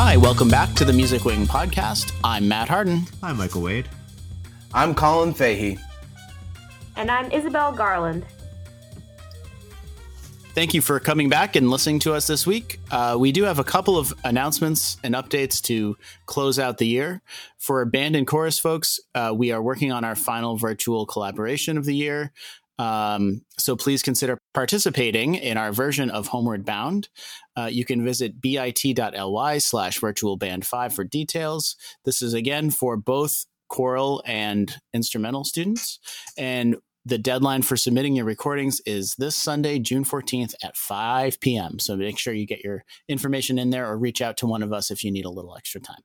Hi, welcome back to the Music Wing podcast. I'm Matt Harden. I'm Michael Wade. I'm Colin Fahey. And I'm Isabel Garland. Thank you for coming back and listening to us this week. Uh, we do have a couple of announcements and updates to close out the year. For band and chorus folks, uh, we are working on our final virtual collaboration of the year. Um, so please consider participating in our version of Homeward Bound. Uh, you can visit bit.ly slash virtual band 5 for details. This is again for both choral and instrumental students. And the deadline for submitting your recordings is this Sunday, June 14th at 5 p.m. So make sure you get your information in there or reach out to one of us if you need a little extra time.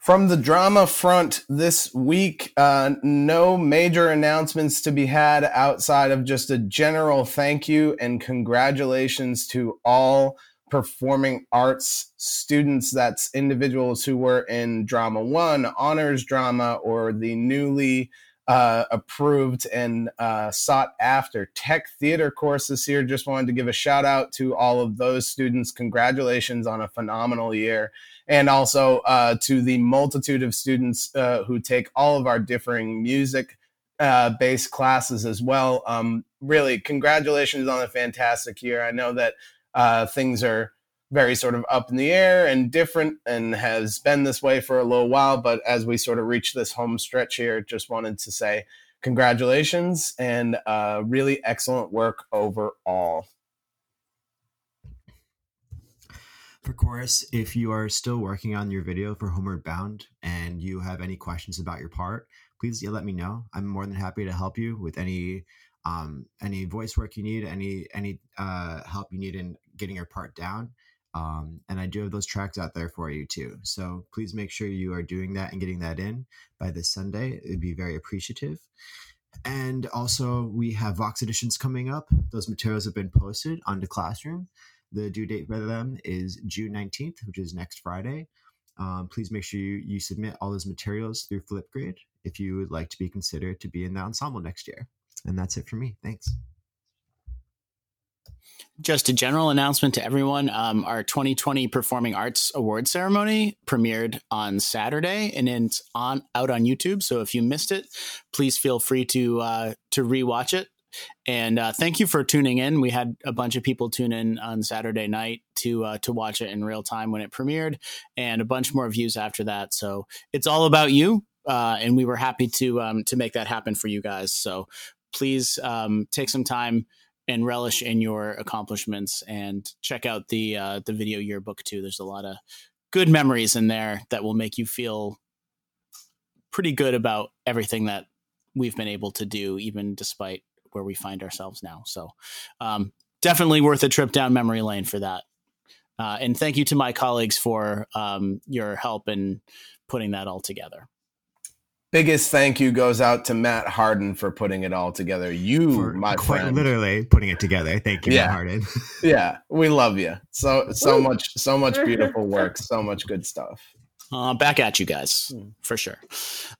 From the drama front this week, uh, no major announcements to be had outside of just a general thank you and congratulations to all performing arts students. That's individuals who were in Drama One, Honors Drama, or the newly uh, approved and uh, sought after tech theater course this year. Just wanted to give a shout out to all of those students. Congratulations on a phenomenal year and also uh, to the multitude of students uh, who take all of our differing music uh, based classes as well. Um, really, congratulations on a fantastic year. I know that uh, things are very sort of up in the air and different and has been this way for a little while. But as we sort of reach this home stretch here, just wanted to say congratulations and uh, really excellent work overall. For chorus, if you are still working on your video for Homeward Bound and you have any questions about your part, please let me know. I'm more than happy to help you with any um, any voice work you need, any any uh, help you need in getting your part down. Um, and I do have those tracks out there for you too. So please make sure you are doing that and getting that in by this Sunday. It'd be very appreciative. And also, we have Vox editions coming up. Those materials have been posted onto Classroom. The due date for them is June 19th, which is next Friday. Um, please make sure you, you submit all those materials through Flipgrid if you would like to be considered to be in the ensemble next year. And that's it for me. Thanks. Just a general announcement to everyone. Um, our 2020 Performing Arts Award ceremony premiered on Saturday, and it's on out on YouTube. So if you missed it, please feel free to uh, to rewatch it. And uh, thank you for tuning in. We had a bunch of people tune in on Saturday night to uh, to watch it in real time when it premiered, and a bunch more views after that. So it's all about you, uh, and we were happy to um, to make that happen for you guys. So please um, take some time and relish in your accomplishments, and check out the uh, the video yearbook too. There's a lot of good memories in there that will make you feel pretty good about everything that we've been able to do, even despite where we find ourselves now. So um, definitely worth a trip down memory lane for that. Uh, and thank you to my colleagues for um, your help in putting that all together. Biggest thank you goes out to Matt Harden for putting it all together. You, for my friend, literally putting it together. Thank you, yeah. Matt Harden. yeah, we love you. So so much, so much beautiful work, so much good stuff. Uh, back at you guys hmm. for sure.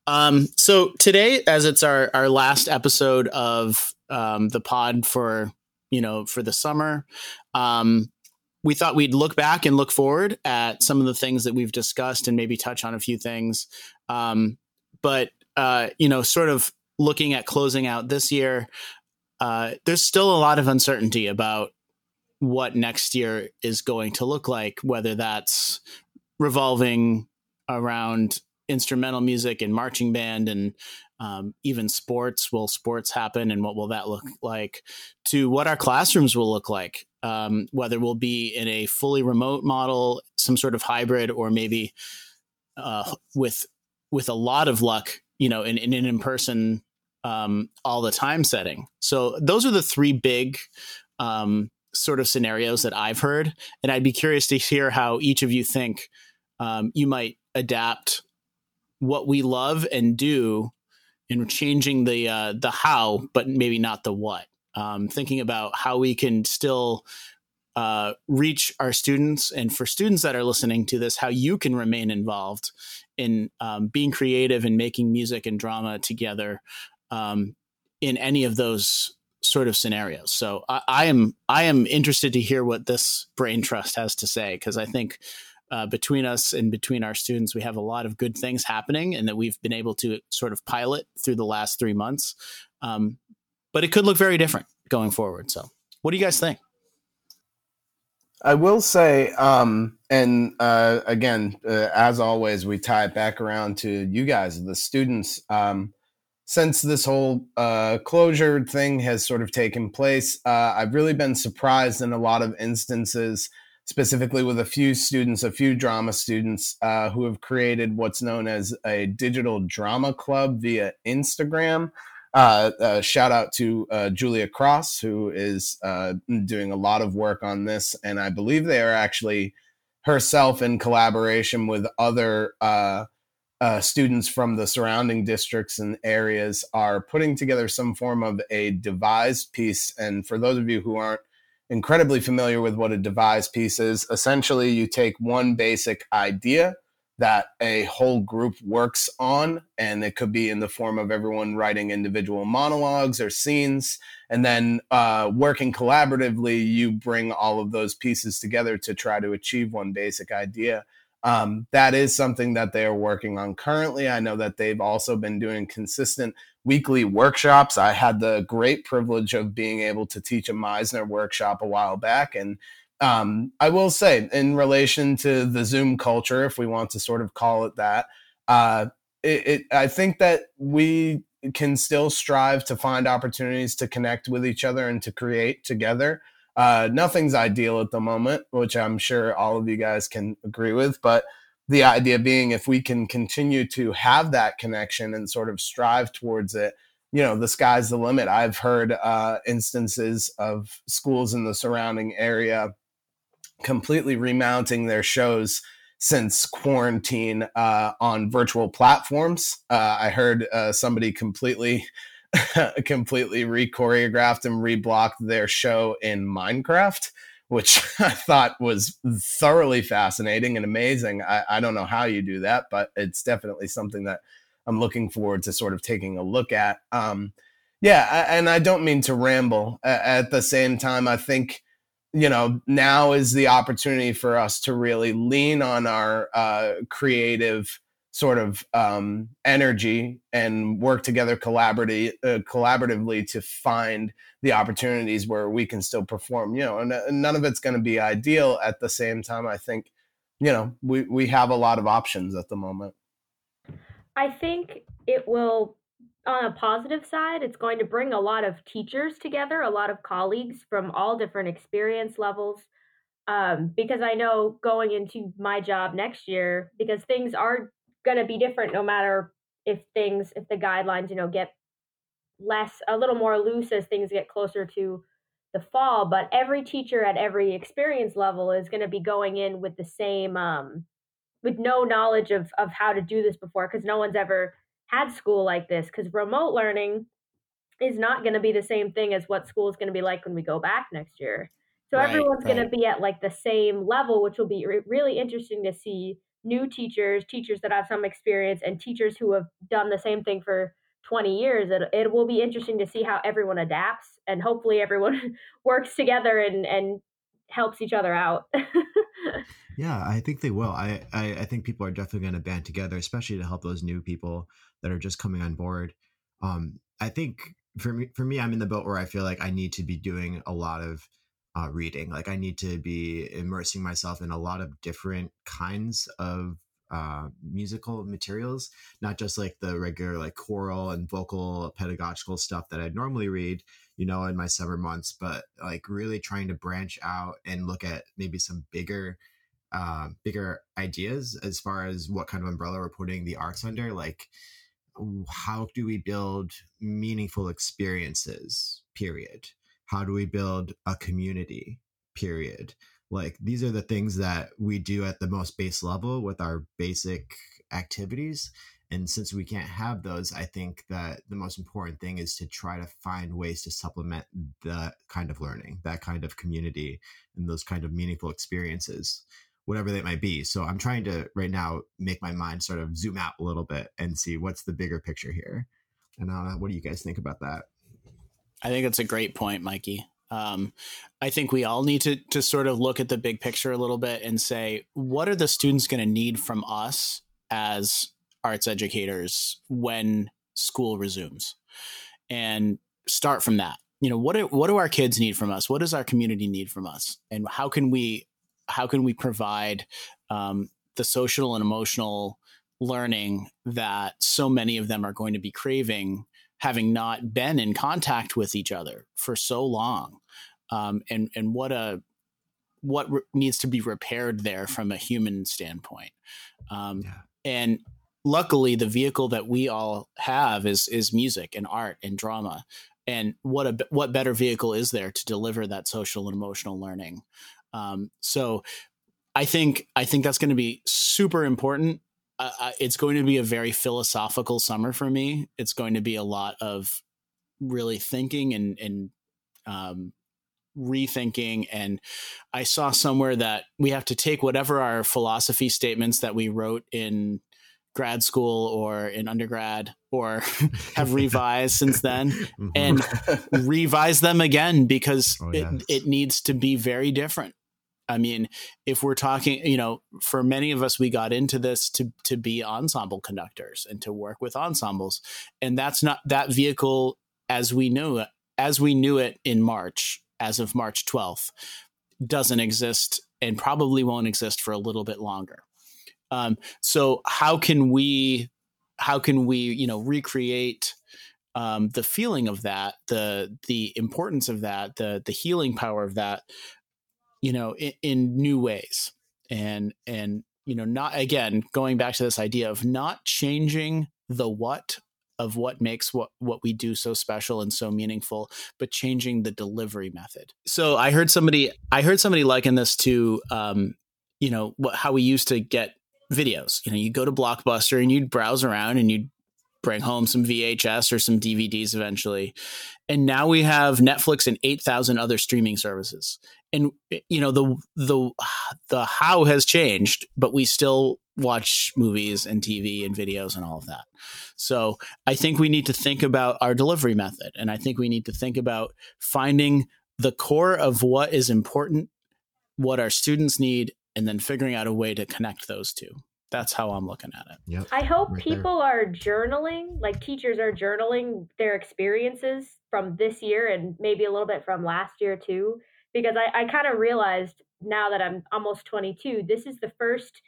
Um, so today, as it's our our last episode of um, the pod for you know for the summer, um, we thought we'd look back and look forward at some of the things that we've discussed and maybe touch on a few things. Um, but uh, you know, sort of looking at closing out this year, uh, there's still a lot of uncertainty about what next year is going to look like, whether that's revolving around instrumental music and marching band and um, even sports. Will sports happen and what will that look like to what our classrooms will look like? Um, whether we'll be in a fully remote model some sort of hybrid or maybe uh, with with a lot of luck you know in, in an in-person um, all the time setting. So those are the three big um, sort of scenarios that i've heard. And i'd be curious to hear how each of you think um, you might adapt what we love and do in changing the uh, the how, but maybe not the what. Um, thinking about how we can still uh, reach our students, and for students that are listening to this, how you can remain involved in um, being creative and making music and drama together um, in any of those sort of scenarios. So I, I am I am interested to hear what this brain trust has to say because I think uh, between us and between our students, we have a lot of good things happening, and that we've been able to sort of pilot through the last three months. Um, but it could look very different going forward. So, what do you guys think? I will say, um, and uh, again, uh, as always, we tie it back around to you guys, the students. Um, since this whole uh, closure thing has sort of taken place, uh, I've really been surprised in a lot of instances, specifically with a few students, a few drama students uh, who have created what's known as a digital drama club via Instagram. Uh, uh, shout out to uh, Julia Cross, who is uh, doing a lot of work on this. And I believe they are actually herself in collaboration with other uh, students from the surrounding districts and areas are putting together some form of a devised piece. And for those of you who aren't incredibly familiar with what a devised piece is, essentially you take one basic idea that a whole group works on. And it could be in the form of everyone writing individual monologues or scenes. And then uh, working collaboratively, you bring all of those pieces together to try to achieve one basic idea. Um, that is something that they are working on currently. I know that they've also been doing consistent weekly workshops. I had the great privilege of being able to teach a Meisner workshop a while back, and um, I will say, in relation to the Zoom culture, if we want to sort of call it that, uh, it, it, I think that we can still strive to find opportunities to connect with each other and to create together. Uh, nothing's ideal at the moment, which I'm sure all of you guys can agree with. But the idea being, if we can continue to have that connection and sort of strive towards it, you know, the sky's the limit. I've heard uh, instances of schools in the surrounding area completely remounting their shows since quarantine uh, on virtual platforms. Uh, I heard uh, somebody completely, completely re-choreographed and reblocked their show in Minecraft, which I thought was thoroughly fascinating and amazing. I, I don't know how you do that, but it's definitely something that I'm looking forward to sort of taking a look at. Um, yeah, and I don't mean to ramble. At the same time, I think you know now is the opportunity for us to really lean on our uh, creative sort of um, energy and work together collaboratively, uh, collaboratively to find the opportunities where we can still perform you know and, and none of it's going to be ideal at the same time i think you know we, we have a lot of options at the moment i think it will on a positive side, it's going to bring a lot of teachers together, a lot of colleagues from all different experience levels. Um, because I know going into my job next year, because things are going to be different no matter if things, if the guidelines, you know, get less, a little more loose as things get closer to the fall. But every teacher at every experience level is going to be going in with the same, um, with no knowledge of of how to do this before, because no one's ever had school like this because remote learning is not going to be the same thing as what school is going to be like when we go back next year. So right, everyone's right. going to be at like the same level, which will be re- really interesting to see new teachers, teachers that have some experience, and teachers who have done the same thing for 20 years. It, it will be interesting to see how everyone adapts and hopefully everyone works together and, and helps each other out. yeah, I think they will. I, I, I think people are definitely going to band together, especially to help those new people that are just coming on board. Um, I think for me, for me, I'm in the boat where I feel like I need to be doing a lot of uh, reading. Like I need to be immersing myself in a lot of different kinds of uh, musical materials, not just like the regular like choral and vocal pedagogical stuff that I'd normally read, you know, in my summer months, but like really trying to branch out and look at maybe some bigger uh, bigger ideas as far as what kind of umbrella we're putting the arts under. Like, how do we build meaningful experiences period how do we build a community period like these are the things that we do at the most base level with our basic activities and since we can't have those i think that the most important thing is to try to find ways to supplement that kind of learning that kind of community and those kind of meaningful experiences whatever they might be. So I'm trying to right now make my mind sort of zoom out a little bit and see what's the bigger picture here. And uh, what do you guys think about that? I think that's a great point, Mikey. Um, I think we all need to to sort of look at the big picture a little bit and say, what are the students going to need from us as arts educators when school resumes, and start from that. You know, what do, what do our kids need from us? What does our community need from us, and how can we how can we provide um, the social and emotional learning that so many of them are going to be craving having not been in contact with each other for so long. Um, and and what a what re- needs to be repaired there from a human standpoint. Um, yeah. and luckily the vehicle that we all have is is music and art and drama. And what a what better vehicle is there to deliver that social and emotional learning? Um, so i think i think that's going to be super important uh, it's going to be a very philosophical summer for me. It's going to be a lot of really thinking and and um, rethinking. And I saw somewhere that we have to take whatever our philosophy statements that we wrote in grad school or in undergrad or have revised since then mm-hmm. and revise them again because oh, yes. it, it needs to be very different I mean, if we're talking, you know, for many of us, we got into this to to be ensemble conductors and to work with ensembles, and that's not that vehicle as we knew it, as we knew it in March, as of March twelfth, doesn't exist and probably won't exist for a little bit longer. Um, so how can we, how can we, you know, recreate? Um, the feeling of that, the the importance of that, the the healing power of that, you know, in, in new ways. And, and, you know, not again, going back to this idea of not changing the what of what makes what what we do so special and so meaningful but changing the delivery method so i heard somebody i heard somebody liken this to um you know what how we used to get videos you know you go to blockbuster and you'd browse around and you'd bring home some VHS or some DVDs eventually. And now we have Netflix and 8,000 other streaming services. And you know the the the how has changed, but we still watch movies and TV and videos and all of that. So, I think we need to think about our delivery method and I think we need to think about finding the core of what is important, what our students need and then figuring out a way to connect those two that's how I'm looking at it. Yep. I hope right people there. are journaling, like teachers are journaling their experiences from this year and maybe a little bit from last year too. Because I, I kind of realized now that I'm almost 22, this is the first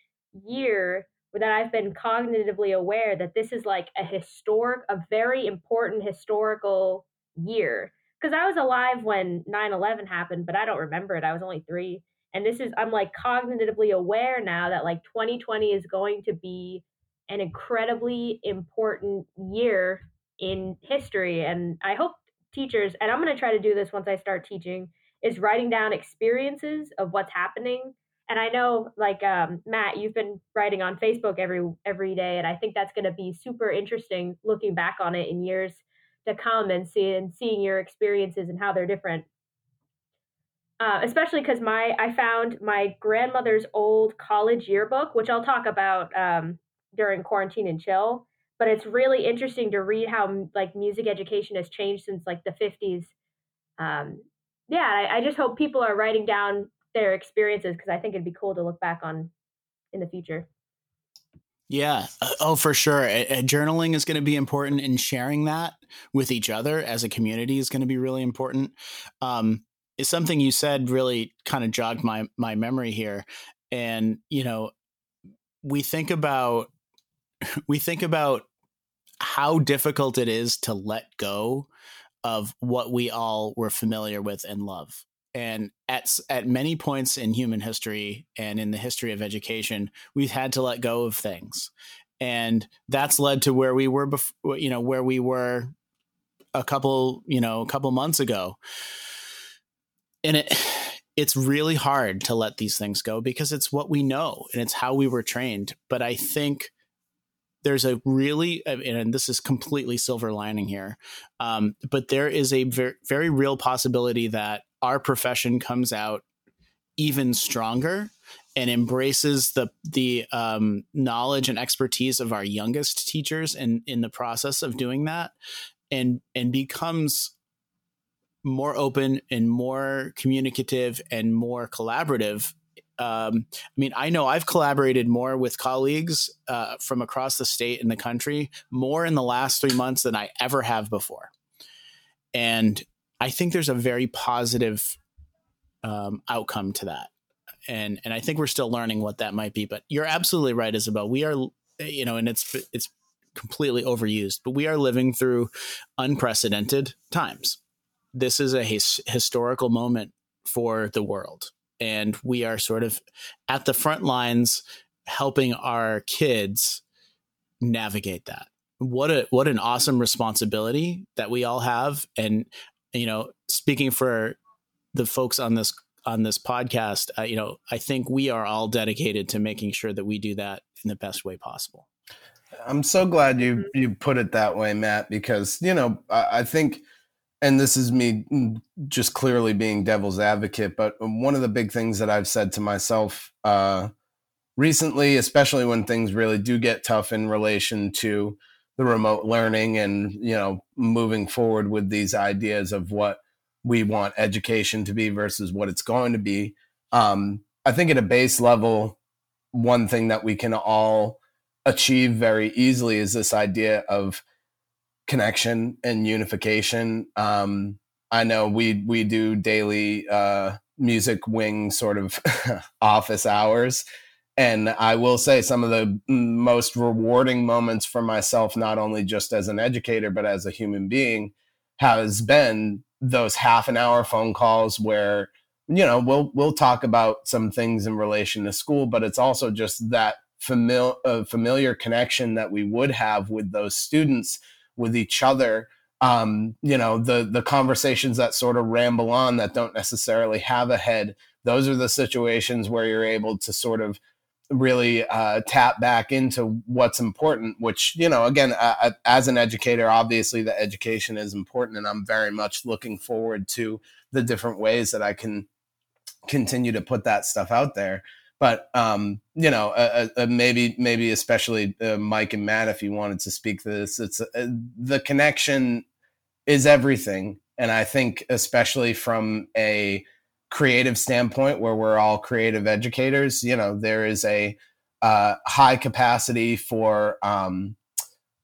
year that I've been cognitively aware that this is like a historic, a very important historical year. Because I was alive when 9 11 happened, but I don't remember it. I was only three and this is i'm like cognitively aware now that like 2020 is going to be an incredibly important year in history and i hope teachers and i'm going to try to do this once i start teaching is writing down experiences of what's happening and i know like um, matt you've been writing on facebook every every day and i think that's going to be super interesting looking back on it in years to come and seeing seeing your experiences and how they're different uh, especially because my I found my grandmother's old college yearbook, which I'll talk about um, during quarantine and chill. But it's really interesting to read how like music education has changed since like the fifties. Um, yeah, I, I just hope people are writing down their experiences because I think it'd be cool to look back on in the future. Yeah. Uh, oh, for sure. journaling is going to be important, and sharing that with each other as a community is going to be really important. Um, is something you said really kind of jogged my my memory here and you know we think about we think about how difficult it is to let go of what we all were familiar with and love. And at at many points in human history and in the history of education we've had to let go of things. And that's led to where we were before you know where we were a couple you know a couple months ago. And it it's really hard to let these things go because it's what we know and it's how we were trained. But i think there's a really and this is completely silver lining here um, but there is a very, real possibility that our profession comes out even stronger and embraces the the um, knowledge and expertise of our youngest teachers and in the process of doing that and and becomes more open and more communicative and more collaborative um, I mean, I know I've collaborated more with colleagues uh, from across the state and the country more in the last three months than I ever have before. And I think there's a very positive um, outcome to that. And and I think we're still learning what that might be. But you're absolutely right, Isabel. We are, you know, and it's it's completely overused, but we are living through unprecedented times. This is a his, historical moment for the world and we are sort of at the front lines helping our kids navigate that. What a what an awesome responsibility that we all have. And you know speaking for the folks on this on this podcast uh, you know i think we are all dedicated to making sure that we do that in the best way possible. I'm so glad you mm-hmm. you put it that way matt because you know I, I think and this is me just clearly being devil's advocate, but one of the big things that I've said to myself uh, recently, especially when things really do get tough in relation to the remote learning and you know moving forward with these ideas of what we want education to be versus what it's going to be. Um, I think at a base level, one thing that we can all achieve very easily is this idea of connection and unification. Um, I know we we do daily uh, music wing sort of office hours, and I will say some of the most rewarding moments for myself, not only just as an educator but as a human being, has been those half an hour phone calls where you know we'll we'll talk about some things in relation to school, but it's also just that familiar uh, familiar connection that we would have with those students with each other um, you know the the conversations that sort of ramble on that don't necessarily have a head those are the situations where you're able to sort of really uh, tap back into what's important which you know again as an educator obviously the education is important and i'm very much looking forward to the different ways that i can continue to put that stuff out there but um, you know, uh, uh, maybe maybe especially uh, Mike and Matt, if you wanted to speak to this, it's uh, the connection is everything, and I think especially from a creative standpoint, where we're all creative educators, you know, there is a uh, high capacity for um,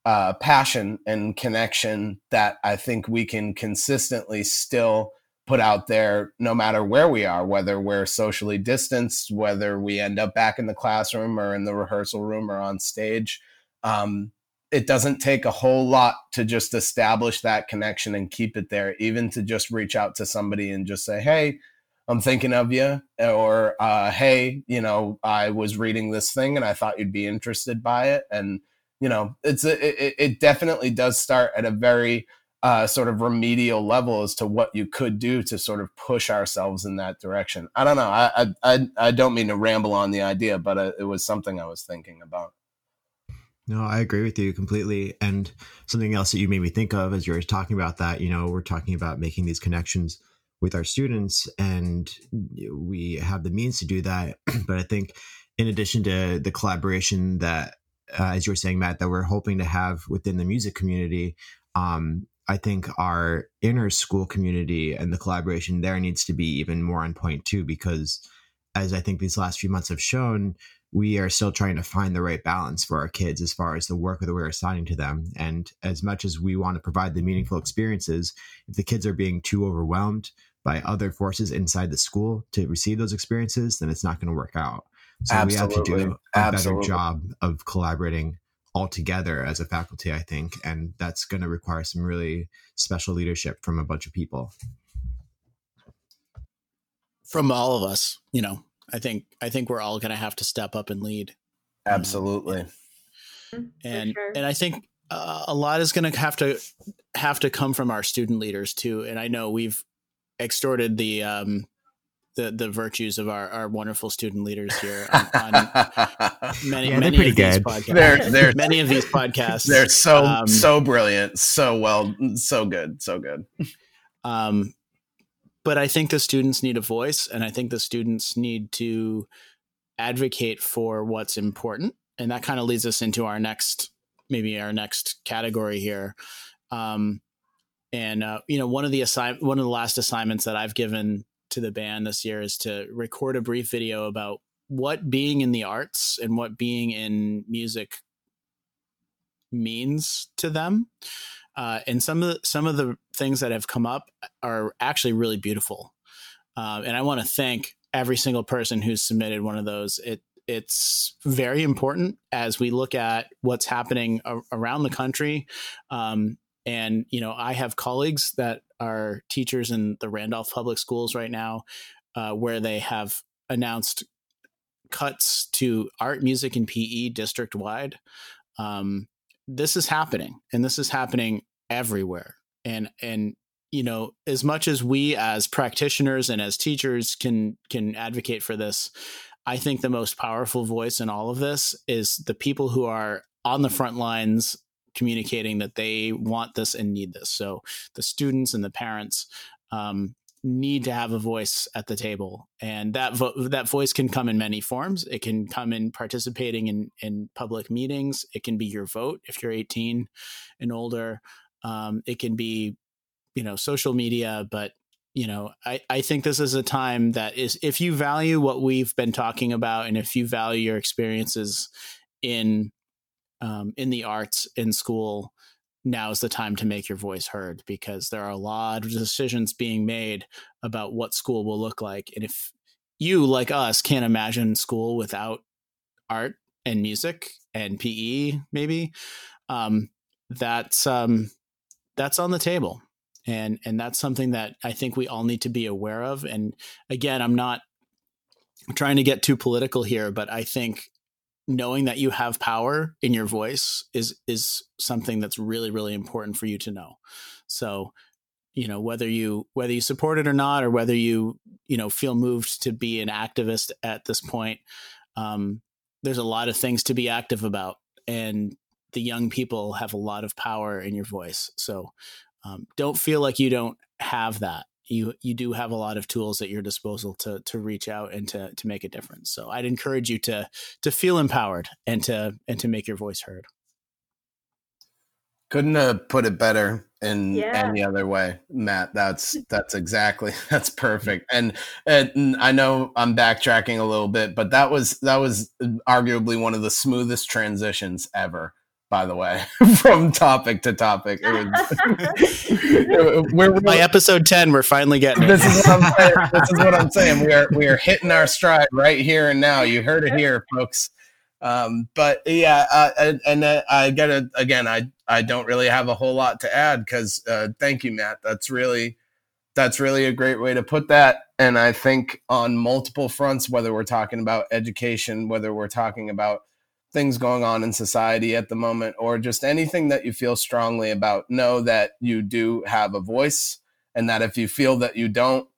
uh, passion and connection that I think we can consistently still put out there no matter where we are, whether we're socially distanced, whether we end up back in the classroom or in the rehearsal room or on stage. Um, it doesn't take a whole lot to just establish that connection and keep it there, even to just reach out to somebody and just say, Hey, I'm thinking of you, or uh, Hey, you know, I was reading this thing and I thought you'd be interested by it. And, you know, it's a, it, it definitely does start at a very uh, sort of remedial level as to what you could do to sort of push ourselves in that direction. I don't know. I I I don't mean to ramble on the idea, but uh, it was something I was thinking about. No, I agree with you completely. And something else that you made me think of as you were talking about that, you know, we're talking about making these connections with our students, and we have the means to do that. but I think, in addition to the collaboration that, uh, as you were saying, Matt, that we're hoping to have within the music community, um, I think our inner school community and the collaboration there needs to be even more on point too, because as I think these last few months have shown, we are still trying to find the right balance for our kids as far as the work that we're assigning to them. And as much as we want to provide the meaningful experiences, if the kids are being too overwhelmed by other forces inside the school to receive those experiences, then it's not going to work out. So Absolutely. we have to do a Absolutely. better job of collaborating all together as a faculty, I think. And that's going to require some really special leadership from a bunch of people. From all of us, you know, I think I think we're all going to have to step up and lead. Absolutely. Um, and sure. and I think uh, a lot is going to have to have to come from our student leaders too. And I know we've extorted the um, the the virtues of our, our wonderful student leaders here on, on many yeah, many of these good. podcasts. They're, they're, many of these podcasts. They're so um, so brilliant, so well, so good, so good. Um, but I think the students need a voice, and I think the students need to advocate for what's important, and that kind of leads us into our next maybe our next category here. Um, and uh, you know one of the assign one of the last assignments that I've given to the band this year is to record a brief video about what being in the arts and what being in music means to them. Uh, and some of the, some of the things that have come up are actually really beautiful. Uh, and I want to thank every single person who's submitted one of those. It it's very important as we look at what's happening a- around the country. Um, and you know, I have colleagues that are teachers in the Randolph Public Schools right now, uh, where they have announced cuts to art, music, and PE district wide. Um, this is happening, and this is happening everywhere. And and you know, as much as we as practitioners and as teachers can can advocate for this, I think the most powerful voice in all of this is the people who are on the front lines communicating that they want this and need this. So the students and the parents um, need to have a voice at the table, and that vo- that voice can come in many forms. It can come in participating in in public meetings. It can be your vote if you're 18 and older. Um, it can be you know social media but you know I, I think this is a time that is if you value what we've been talking about and if you value your experiences in um, in the arts in school now is the time to make your voice heard because there are a lot of decisions being made about what school will look like and if you like us can't imagine school without art and music and pe maybe um, that's um, that's on the table and and that's something that I think we all need to be aware of. And again, I'm not trying to get too political here, but I think knowing that you have power in your voice is is something that's really really important for you to know. So, you know, whether you whether you support it or not, or whether you you know feel moved to be an activist at this point, um, there's a lot of things to be active about, and the young people have a lot of power in your voice. So um, don't feel like you don't have that. You you do have a lot of tools at your disposal to to reach out and to to make a difference. So I'd encourage you to to feel empowered and to and to make your voice heard. Couldn't have put it better in yeah. any other way, Matt. That's mm. that's exactly that's perfect. And, and I know I'm backtracking a little bit, but that was that was uh, arguably one of the smoothest transitions ever by the way, from topic to topic. Was, we're, By episode 10, we're finally getting this Is what I'm saying. This is what I'm saying. We are we are hitting our stride right here and now. You heard it here, folks. Um, but yeah, uh, and, and uh, I got to, again. I I don't really have a whole lot to add because uh, thank you, Matt. That's really that's really a great way to put that. And I think on multiple fronts, whether we're talking about education, whether we're talking about things going on in society at the moment or just anything that you feel strongly about know that you do have a voice and that if you feel that you don't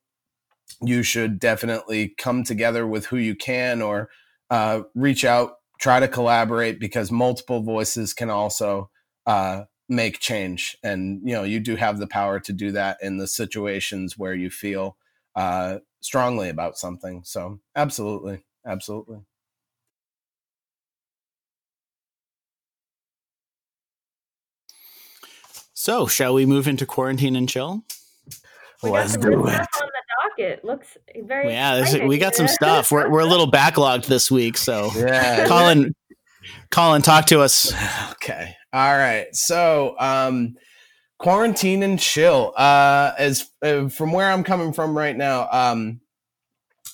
you should definitely come together with who you can or uh, reach out try to collaborate because multiple voices can also uh, make change. And you know you do have the power to do that in the situations where you feel uh, strongly about something. So absolutely. Absolutely So, shall we move into quarantine and chill? We Let's do it. On the docket, looks very. Yeah, we got some stuff. We're we're a little backlogged this week, so yeah. Colin, Colin, talk to us. Okay. All right. So, um, quarantine and chill. Uh, as uh, from where I'm coming from right now, um,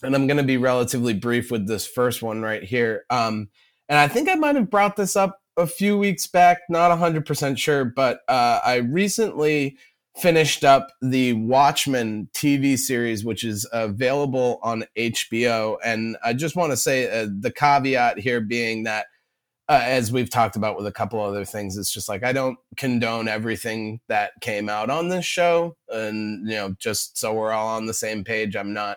and I'm going to be relatively brief with this first one right here. Um, and I think I might have brought this up a few weeks back, not 100% sure, but uh, I recently finished up the Watchmen TV series, which is available on HBO. And I just want to say uh, the caveat here being that, uh, as we've talked about with a couple other things, it's just like I don't condone everything that came out on this show. And, you know, just so we're all on the same page, I'm not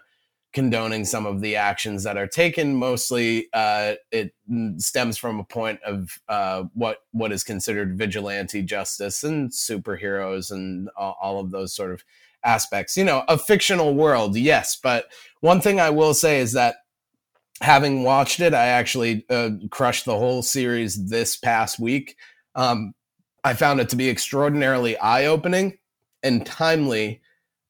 condoning some of the actions that are taken. Mostly, uh, it stems from a point of uh, what what is considered vigilante justice and superheroes and all, of those sort of aspects. You know, a fictional world, yes, but one thing I will say is that having watched it, I actually uh, crushed the whole series this past week. Um, I found it to be extraordinarily eye opening and timely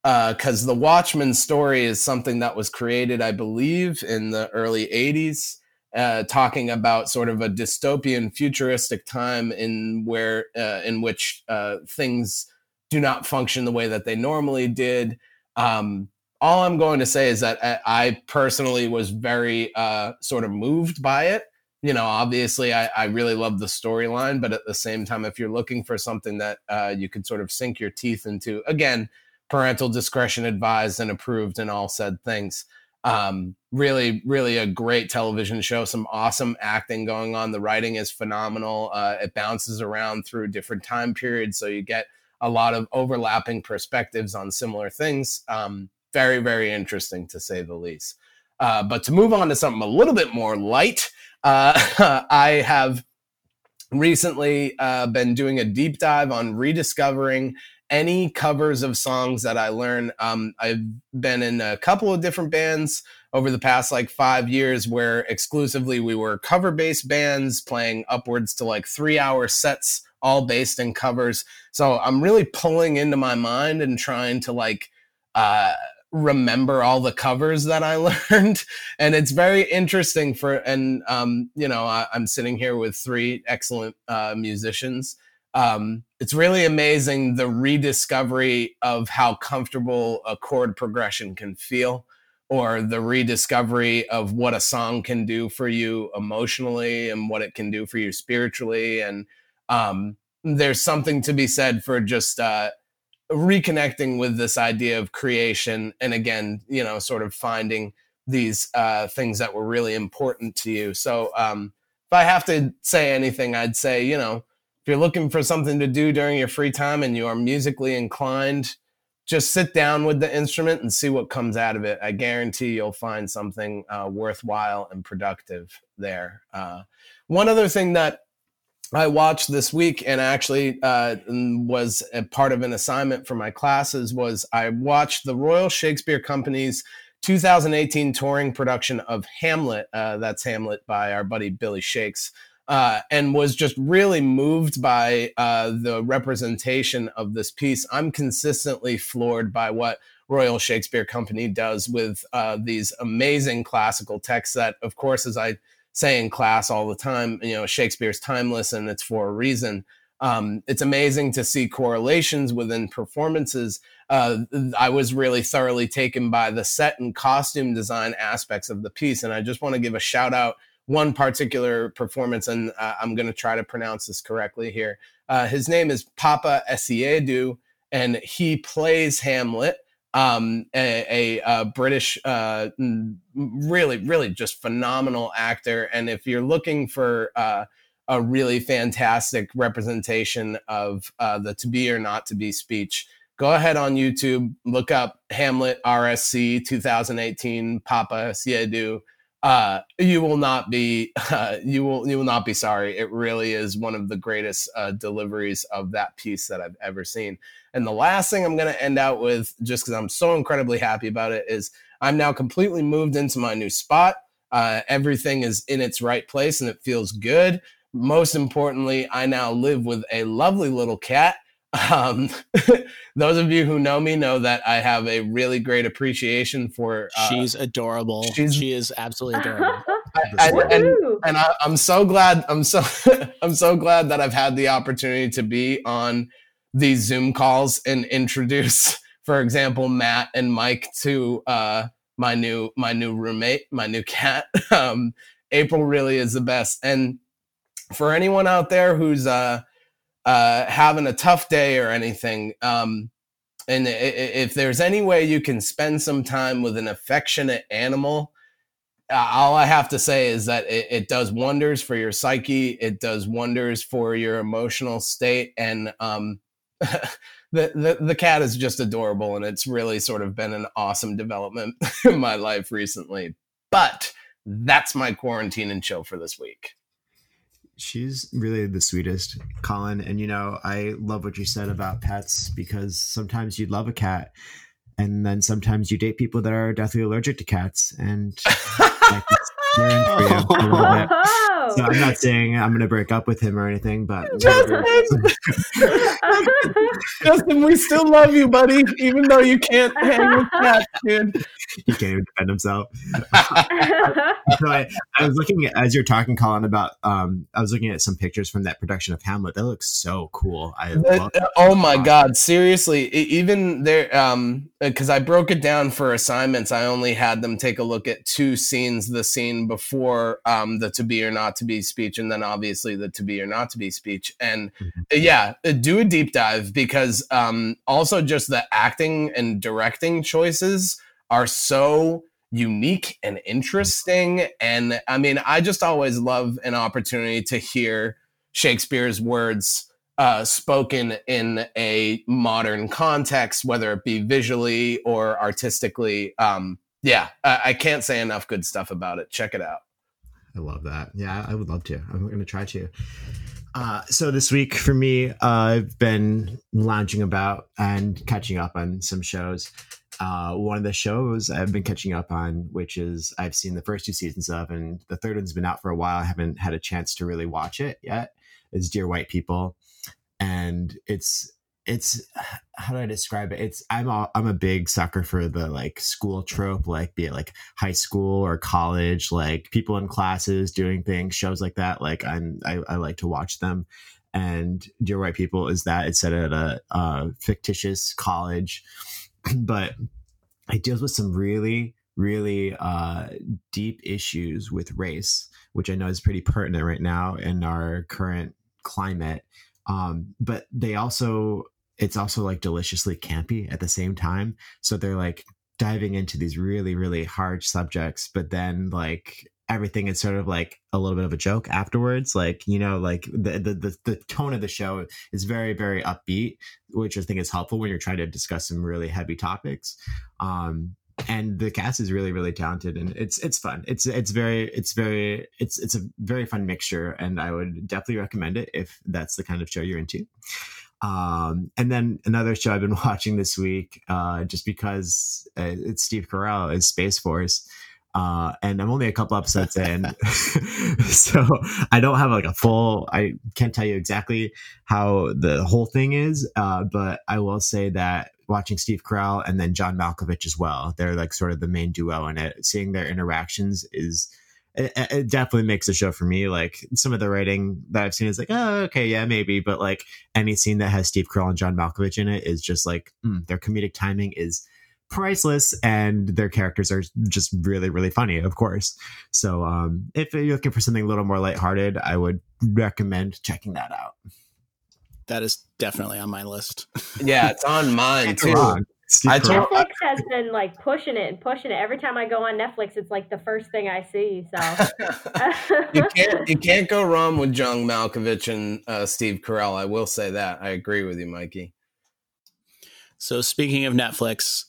because uh, the Watchmen story is something that was created, I believe, in the early 80s, uh, talking about sort of a dystopian futuristic time in where uh, in which uh, things do not function the way that they normally did. Um, all I'm going to say is that I, I personally was very uh, sort of moved by it. You know, obviously, I, I really love the storyline, but at the same time, if you're looking for something that uh, you could sort of sink your teeth into, again, parental discretion advised and approved and all said things. Um, really, really a great television show. Some awesome acting going on. The writing is phenomenal. Uh, it bounces around through different time periods, so you get a lot of overlapping perspectives on similar things. Um, very, very interesting to say the least. Uh, but to move on to something a little bit more light, uh, I have recently uh, been doing a deep dive on rediscovering any covers of songs that I learn. Um, I've been in a couple of different bands over the past like five years where exclusively we were cover based bands playing upwards to like three hour sets, all based in covers. So I'm really pulling into my mind and trying to like, uh, remember all the covers that I learned. and it's very interesting for, and, um, you know, I, am sitting here with three excellent uh, musicians um, it's really amazing the rediscovery of how comfortable a chord progression can feel or the rediscovery of what a song can do for you emotionally and what it can do for you spiritually. And um, there's something to be said for just uh, reconnecting with this idea of creation and again you know sort of finding these uh, things that were really important to you. So um, if i have to say anything i'd say you know you're looking for something to do during your free time and you are musically inclined, just sit down with the instrument and see what comes out of it. I guarantee you'll find something uh, worthwhile and productive there. Uh, one other thing that I watched this week and actually uh, was a part of an assignment for my classes was I watched the Royal Shakespeare Company's 2018 touring production of Hamlet. Uh, that's Hamlet by our buddy Billy Shakes uh, and was just really moved by uh, the representation of this piece. I'm consistently floored by what Royal Shakespeare Company does with uh, these amazing classical texts that, of course, as I say in class all the time, you know, Shakespeare's timeless and it's for a reason. Um, it's amazing to see correlations within performances. Uh, I was really thoroughly taken by the set and costume design aspects of the piece. And I just want to give a shout out one particular performance, and uh, I'm going to try to pronounce this correctly here. Uh, his name is Papa Essiedu, and he plays Hamlet, um, a, a, a, British, uh, really, really just phenomenal actor. And if you're looking for uh, a really fantastic representation of uh, the to be or not to be speech, go ahead on YouTube, look up Hamlet RSC 2018 Papa Essiedu uh, you will not be uh, you will you will not be sorry. It really is one of the greatest uh, deliveries of that piece that I've ever seen. And the last thing I'm going to end out with, just because I'm so incredibly happy about it, is I'm now completely moved into my new spot. Uh, everything is in its right place and it feels good. Most importantly, I now live with a lovely little cat um, those of you who know me know that I have a really great appreciation for. Uh, she's adorable. She's, she is absolutely adorable. I, I, and, and I, am so glad. I'm so I'm so glad that I've had the opportunity to be on these Zoom calls and introduce, for example, Matt and Mike to uh, my new my new roommate, my new cat. Um, April really is the best, and for anyone out there who's uh, uh, having a tough day or anything, um, and if there's any way you can spend some time with an affectionate animal, all I have to say is that it, it, does wonders for your psyche. It does wonders for your emotional state, and um, the, the the cat is just adorable, and it's really sort of been an awesome development in my life recently. But that's my quarantine and chill for this week she's really the sweetest, Colin. And you know, I love what you said about pets because sometimes you love a cat, and then sometimes you date people that are deathly allergic to cats, and like, oh. So So I'm not saying I'm going to break up with him or anything, but Justin, Justin, we still love you, buddy, even though you can't hang with cats, dude. he can't even defend himself. so I, I was looking at, as you're talking, Colin, about um, I was looking at some pictures from that production of Hamlet. That looks so cool. I love Uh, oh my god, seriously, even there, um, because I broke it down for assignments. I only had them take a look at two scenes: the scene before um, the to be or not to be speech, and then obviously the to be or not to be speech. And Mhm. uh, yeah, uh, do a deep dive because um, also just the acting and directing choices are so unique and interesting. And I mean, I just always love an opportunity to hear Shakespeare's words uh, spoken in a modern context, whether it be visually or artistically. Um, yeah, I, I can't say enough good stuff about it. Check it out. I love that. Yeah, I would love to. I'm going to try to. Uh, so this week for me, uh, I've been lounging about and catching up on some shows. Uh, one of the shows I've been catching up on, which is I've seen the first two seasons of, and the third one's been out for a while. I haven't had a chance to really watch it yet. Is Dear White People, and it's it's how do I describe it? It's I'm a I'm a big sucker for the like school trope, like be it like high school or college, like people in classes doing things, shows like that. Like I'm I, I like to watch them. And Dear White People is that it's set at a, uh fictitious college, but it deals with some really really uh, deep issues with race, which I know is pretty pertinent right now in our current climate. Um, but they also it's also like deliciously campy at the same time. So they're like diving into these really, really hard subjects, but then like everything is sort of like a little bit of a joke afterwards. Like, you know, like the the the, tone of the show is very, very upbeat, which I think is helpful when you're trying to discuss some really heavy topics. Um and the cast is really really talented and it's it's fun it's it's very it's very it's it's a very fun mixture and i would definitely recommend it if that's the kind of show you're into um, and then another show I've been watching this week, uh, just because uh, it's Steve Carell, is Space Force. Uh, and I'm only a couple episodes in, so I don't have like a full. I can't tell you exactly how the whole thing is, uh, but I will say that watching Steve Carell and then John Malkovich as well, they're like sort of the main duo in it. Seeing their interactions is it, it, definitely makes a show for me. Like some of the writing that I've seen is like, oh, okay, yeah, maybe. But like any scene that has Steve Carell and John Malkovich in it is just like mm, their comedic timing is priceless, and their characters are just really, really funny, of course. So um, if you're looking for something a little more lighthearted, I would recommend checking that out. That is definitely on my list. Yeah, it's on mine too. Steve I Carell. told- Netflix has been like pushing it and pushing it. Every time I go on Netflix, it's like the first thing I see. So you can't you can't go wrong with John Malkovich and uh, Steve Carell. I will say that. I agree with you, Mikey. So speaking of Netflix,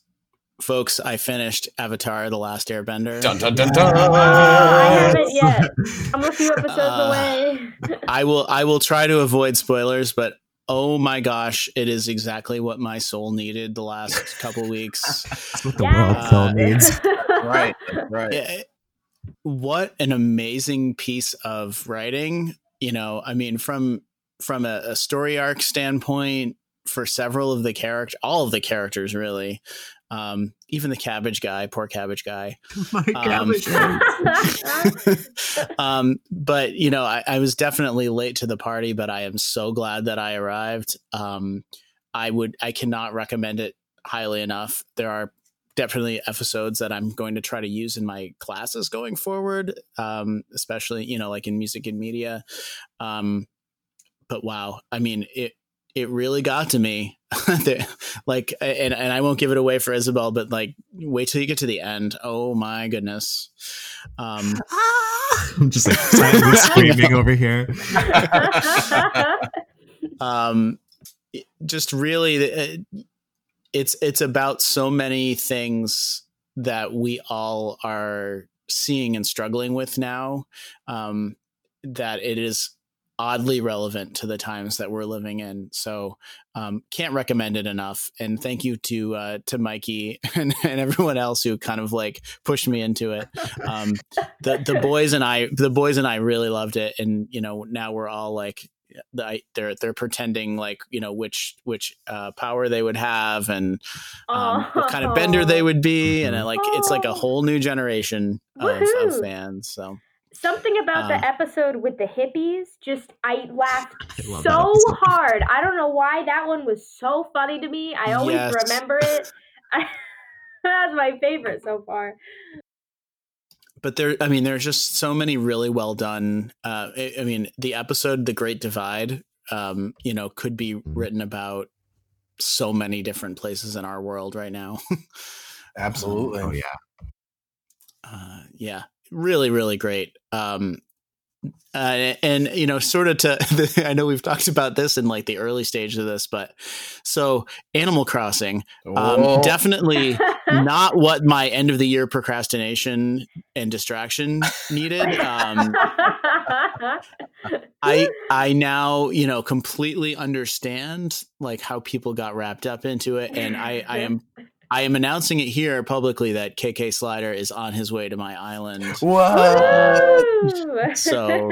folks, I finished Avatar: The Last Airbender. Dun, dun, dun, Yeah. dun. I haven't yet. I'm a few episodes Uh, away. I will I will try to avoid spoilers, but oh my gosh, it is exactly what my soul needed the last couple weeks. That's what the Yes. world still uh, needs. right, right. Yeah, what an amazing piece of writing you know i mean from from a, a story arc standpoint for several of the character all of the characters really um even the cabbage guy poor cabbage guy. My Um, cabbage. um but you know I, I was definitely late to the party but i am so glad that i arrived. Um i would i cannot recommend it highly enough. There are definitely episodes that i'm going to try to use in my classes going forward um especially you know like in music and media. Um but wow i mean it it really got to me. Like and, and i won't give it away for isabel but like wait till you get to the end. Oh my goodness. Um I'm just like silently screaming over here. um just really uh, it's it's about so many things that we all are seeing and struggling with now um that it is oddly relevant to the times that we're living in. So um, can't recommend it enough. And thank you to uh, to Mikey and, and, everyone else who kind of like pushed me into it. Um, the the boys and I the boys and I really loved it, and you know now we're all like they're they're pretending like you know which which uh, power they would have and um, what kind of bender they would be, and like it's like a whole new generation of, of fans. So something about the uh. episode with the hippies just i laughed I so hard. I don't know why that one was so funny to me. I always yes. remember it. That's my favorite so far. But there i mean there's just so many really well done uh I, I mean the episode the great divide um you know could be mm-hmm. written about so many different places in our world right now. Absolutely. oh yeah. uh, yeah. Really really great um uh, and you know sort of to i know we've talked about this in like the early stage of this but so animal crossing um, definitely not what my end of the year procrastination and distraction needed. Um, i i now you know completely understand like how people got wrapped up into it and i i am I am announcing it here publicly that KK Slider is on his way to my island. What? so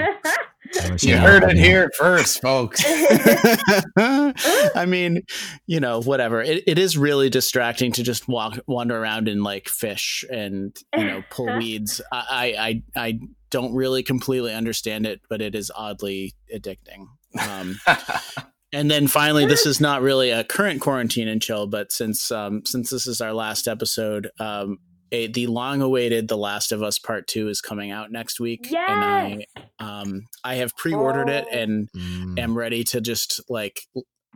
you heard it here first, folks. I mean, you know, whatever. It, it is really distracting to just walk, wander around and like fish and you know pull weeds. I, I, I don't really completely understand it, but it is oddly addicting. Um, and then finally, this is not really a current quarantine and chill, but since um, since this is our last episode, um, a, the long-awaited "The Last of Us" Part Two is coming out next week, yes! and I um, I have pre-ordered oh. it and mm. am ready to just like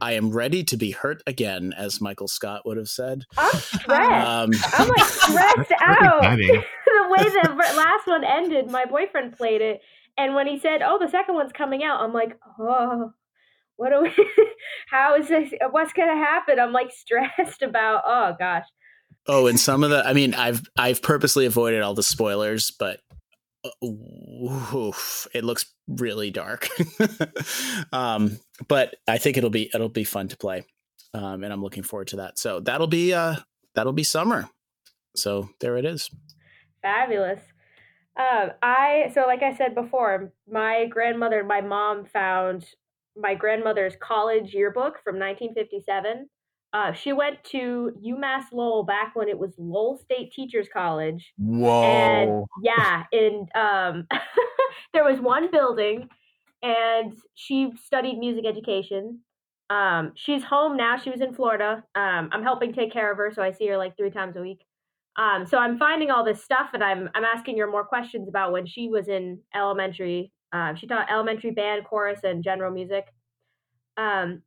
I am ready to be hurt again, as Michael Scott would have said. I'm stressed. Um, I'm like stressed out. the way the last one ended, my boyfriend played it, and when he said, "Oh, the second one's coming out," I'm like, "Oh." What do we how is this what's gonna happen? I'm like stressed about oh gosh. Oh and some of the i mean i've i've purposely avoided all the spoilers but uh, oof, it looks really dark. Um but i think it'll be it'll be fun to play um and i'm looking forward to that. So that'll be uh that'll be summer. So there it is. Fabulous. Um, I so like I said before, my grandmother and my mom found my grandmother's college yearbook from 1957. Uh, she went to UMass Lowell back when it was Lowell State Teachers College. Whoa! And yeah, and um, there was one building, and she studied music education. Um, she's home now. She was in Florida. Um, I'm helping take care of her, so I see her like three times a week. Um, so I'm finding all this stuff, and I'm I'm asking her more questions about when she was in elementary um, she taught elementary band, chorus, and general music. Um,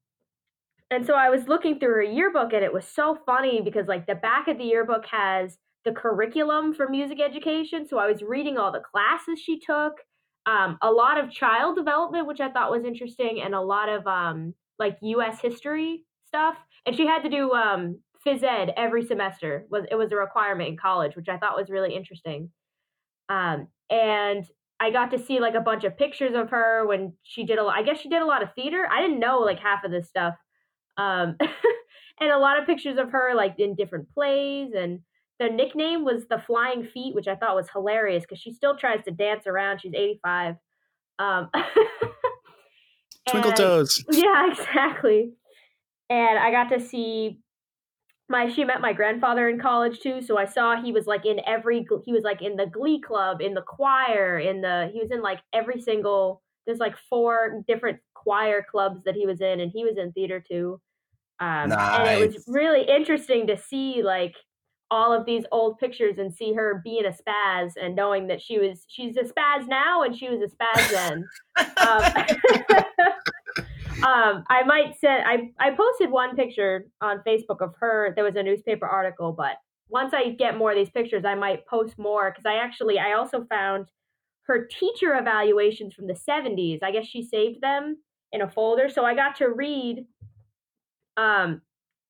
and so I was looking through her yearbook, and it was so funny because like the back of the yearbook has the curriculum for music education. So I was reading all the classes she took, um, a lot of child development, which I thought was interesting, and a lot of um, like U.S. history stuff. And she had to do um, phys ed every semester. was It was a requirement in college, which I thought was really interesting. Um, and I got to see like a bunch of pictures of her when she did a lot. I guess she did a lot of theater. I didn't know like half of this stuff. Um, and a lot of pictures of her like in different plays and the nickname was the flying feet which i thought was hilarious because she still tries to dance around she's 85 um, twinkle toes yeah exactly and i got to see my she met my grandfather in college too so i saw he was like in every he was like in the glee club in the choir in the he was in like every single there's like four different choir clubs that he was in and he was in theater too um nice. and it was really interesting to see like all of these old pictures and see her being a spaz and knowing that she was she's a spaz now and she was a spaz then um, um, I might send. I I posted one picture on Facebook of her. There was a newspaper article, but once I get more of these pictures, I might post more because I actually I also found her teacher evaluations from the 70s. I guess she saved them in a folder, so I got to read um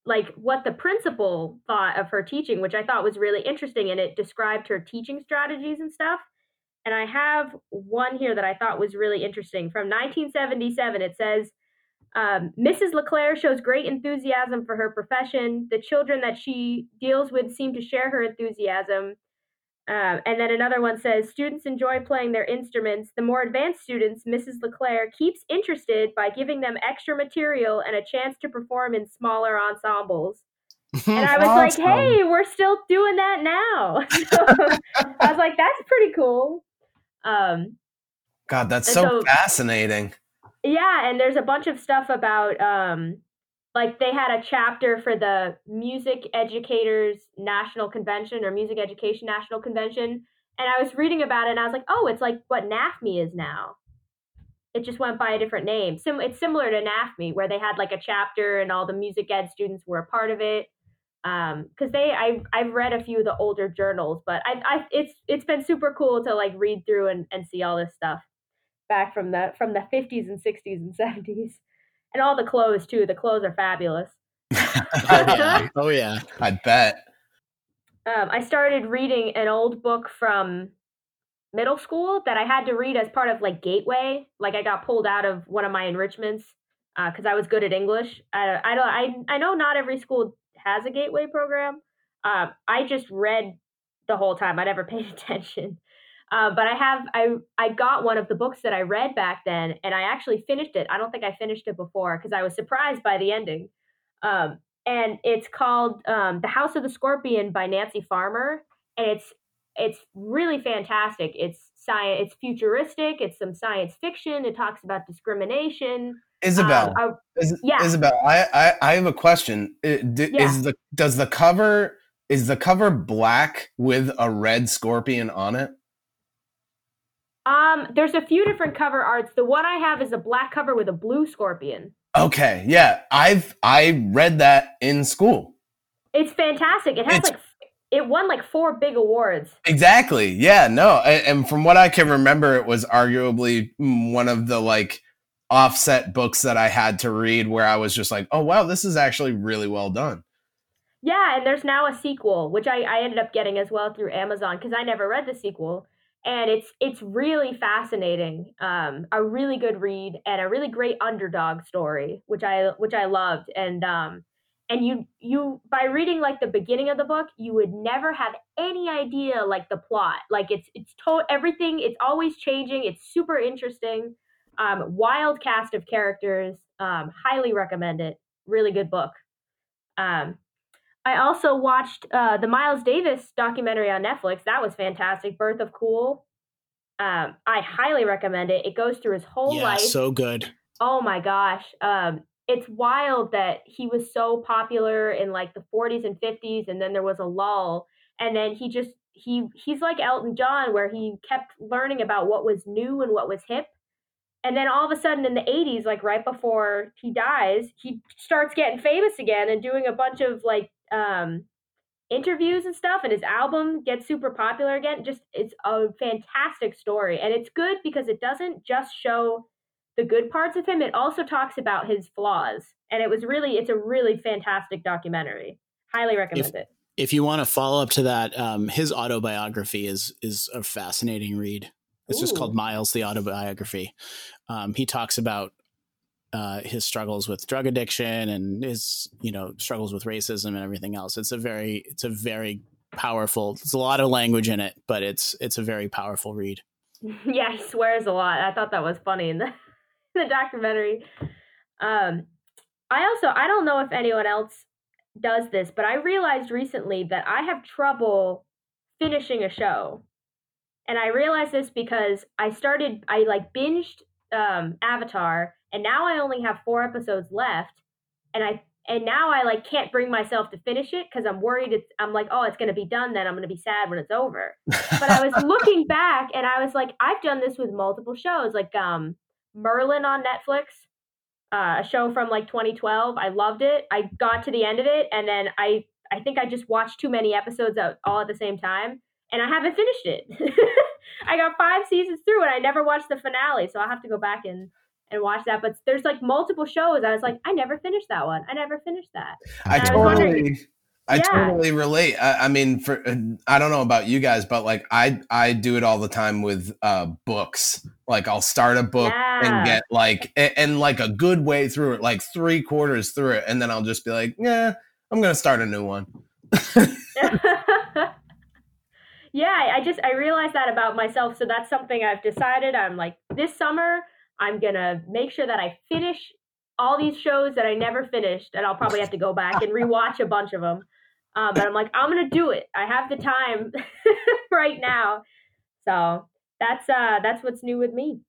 like what the principal thought of her teaching, which I thought was really interesting, and it described her teaching strategies and stuff. And I have one here that I thought was really interesting. From 1977, it says um, Mrs. LeClaire shows great enthusiasm for her profession. The children that she deals with seem to share her enthusiasm. Um, and then another one says students enjoy playing their instruments. The more advanced students, Mrs. LeClaire keeps interested by giving them extra material and a chance to perform in smaller ensembles. And I was awesome. like, hey, we're still doing that now. So I was like, that's pretty cool. Um, God, that's so, so, fascinating. Yeah, and there's a bunch of stuff about um, like they had a chapter for the Music Educators National Convention or Music Education National Convention, and I was reading about it and I was like, oh, it's like what NAFME is now. It just went by a different name. Sim- it's similar to NAFME where they had like a chapter and all the music ed students were a part of it. Um, because they, I, I've read a few of the older journals, but I, I, it's, it's been super cool to like read through and, and see all this stuff back from the from the 50s and 60s and 70s and all the clothes too. The clothes are fabulous. Oh, yeah. oh yeah. I bet. Um, i started reading an old book from middle school that i had to read as part of like gateway. Like i got pulled out of one of my enrichments because uh, i was good at english. I, I don't I, I know not every school has a gateway program. Uh, i just read the whole time. I never paid attention uh, but I have I I got one of the books that I read back then, and I actually finished it. I don't think I finished it before because I was surprised by the ending. Um, and it's called um, "The House of the Scorpion" by Nancy Farmer, and it's it's really fantastic. It's science. It's futuristic. It's some science fiction. It talks about discrimination. Isabel, um, I, is, yeah. Isabel, I, I I have a question. It, d- yeah. Is the does the cover is the cover black with a red scorpion on it? Um, there's a few different cover arts. The one I have is a black cover with a blue scorpion. Okay, yeah, I've I read that in school. It's fantastic. It has it's, like it won like four big awards. Exactly. Yeah. No. And, and from what I can remember, it was arguably one of the like offset books that I had to read where I was just like, oh wow, this is actually really well done. Yeah, and there's now a sequel, which I, I ended up getting as well through Amazon because I never read the sequel and it's it's really fascinating um, a really good read and a really great underdog story which i which i loved. And um and you you by reading like the beginning of the book you would never have any idea like the plot. Like it's it's to everything it's always changing it's super interesting. Um wild cast of characters um highly recommend it. Really good book. Um I also watched uh, the Miles Davis documentary on Netflix. That was fantastic. Birth of Cool. Um, I highly recommend it. It goes through his whole yeah, life. So good. Oh my gosh. Um, it's wild that he was so popular in like the 40s and 50s, and then there was a lull, and then he just he he's like Elton John, where he kept learning about what was new and what was hip. And then all of a sudden in the 80s, like right before he dies, he starts getting famous again and doing a bunch of like um, interviews and stuff and his album gets super popular again just it's a fantastic story and it's good because it doesn't just show the good parts of him it also talks about his flaws and it was really it's a really fantastic documentary. Highly recommend if, it. if you want to follow up to that um, his autobiography is is a fascinating read. It's Ooh. just called miles the autobiography. Um, he talks about uh, his struggles with drug addiction and his you know struggles with racism and everything else. It's a very it's a very powerful. There's a lot of language in it, but it's it's a very powerful read. Yeah, he swears a lot. I thought that was funny in the in the documentary. Um, I also I don't know if anyone else does this, but I realized recently that I have trouble finishing a show. And I realized this because I started I like binged um, Avatar and now I only have four episodes left, and I and now I like can't bring myself to finish it because I'm worried it's I'm like oh it's gonna be done then I'm gonna be sad when it's over. but I was looking back and I was like I've done this with multiple shows like um Merlin on Netflix, uh, a show from like 2012. I loved it. I got to the end of it and then I I think I just watched too many episodes all at the same time and I haven't finished it. I got five seasons through and I never watched the finale, so I'll have to go back and and watch that. But there's like multiple shows. I was like, I never finished that one. I never finished that. I totally, I yeah. totally relate. I, I, mean, for I don't know about you guys, but like I I do it all the time with uh, books. Like I'll start a book yeah. and get like and, and, like a good way through it, like three quarters through it, and then I'll just be like, yeah, I'm gonna start a new one. yeah, I just I realized that about myself, so that's something I've decided. I'm like this summer I'm gonna make sure that I finish all these shows that I never finished, and I'll probably have to go back and rewatch a bunch of them. Um, but I'm like, I'm gonna do it. I have the time right now. So that's uh that's what's new with me.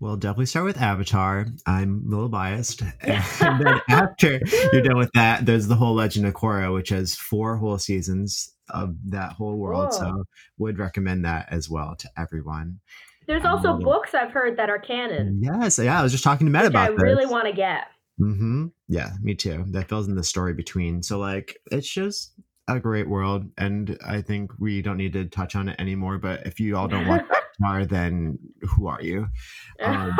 Well, definitely start with Avatar. I'm a little biased. and then after you're done with that, there's the whole Legend of Korra, which has four whole seasons of that whole world. Whoa. So would recommend that as well to everyone. There's also um, books I've heard that are canon. Yes, yeah. I was just talking to Matt about it. I this. really want to get. Mm-hmm. Yeah, me too. That fills in the story between. So like, it's just a great world, and I think we don't need to touch on it anymore. But if you all don't want Avatar, then who are you? Um,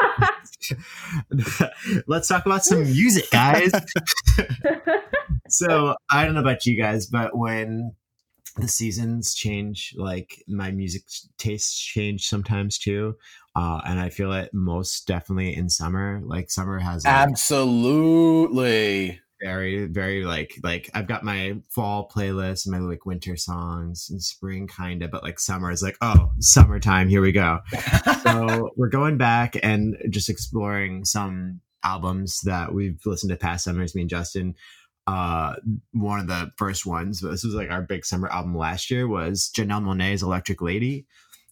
let's talk about some music, guys. so I don't know about you guys, but when the seasons change like my music tastes change sometimes too uh and i feel it most definitely in summer like summer has like, absolutely. very very like like i've got my fall playlist my like winter songs and spring kind of but like summer is like oh summertime here we go. So we're going back and just exploring some albums that we've listened to past summers me and justin uh, one of the first ones, this was like our big summer album last year, was Janelle Monáe's Electric Lady.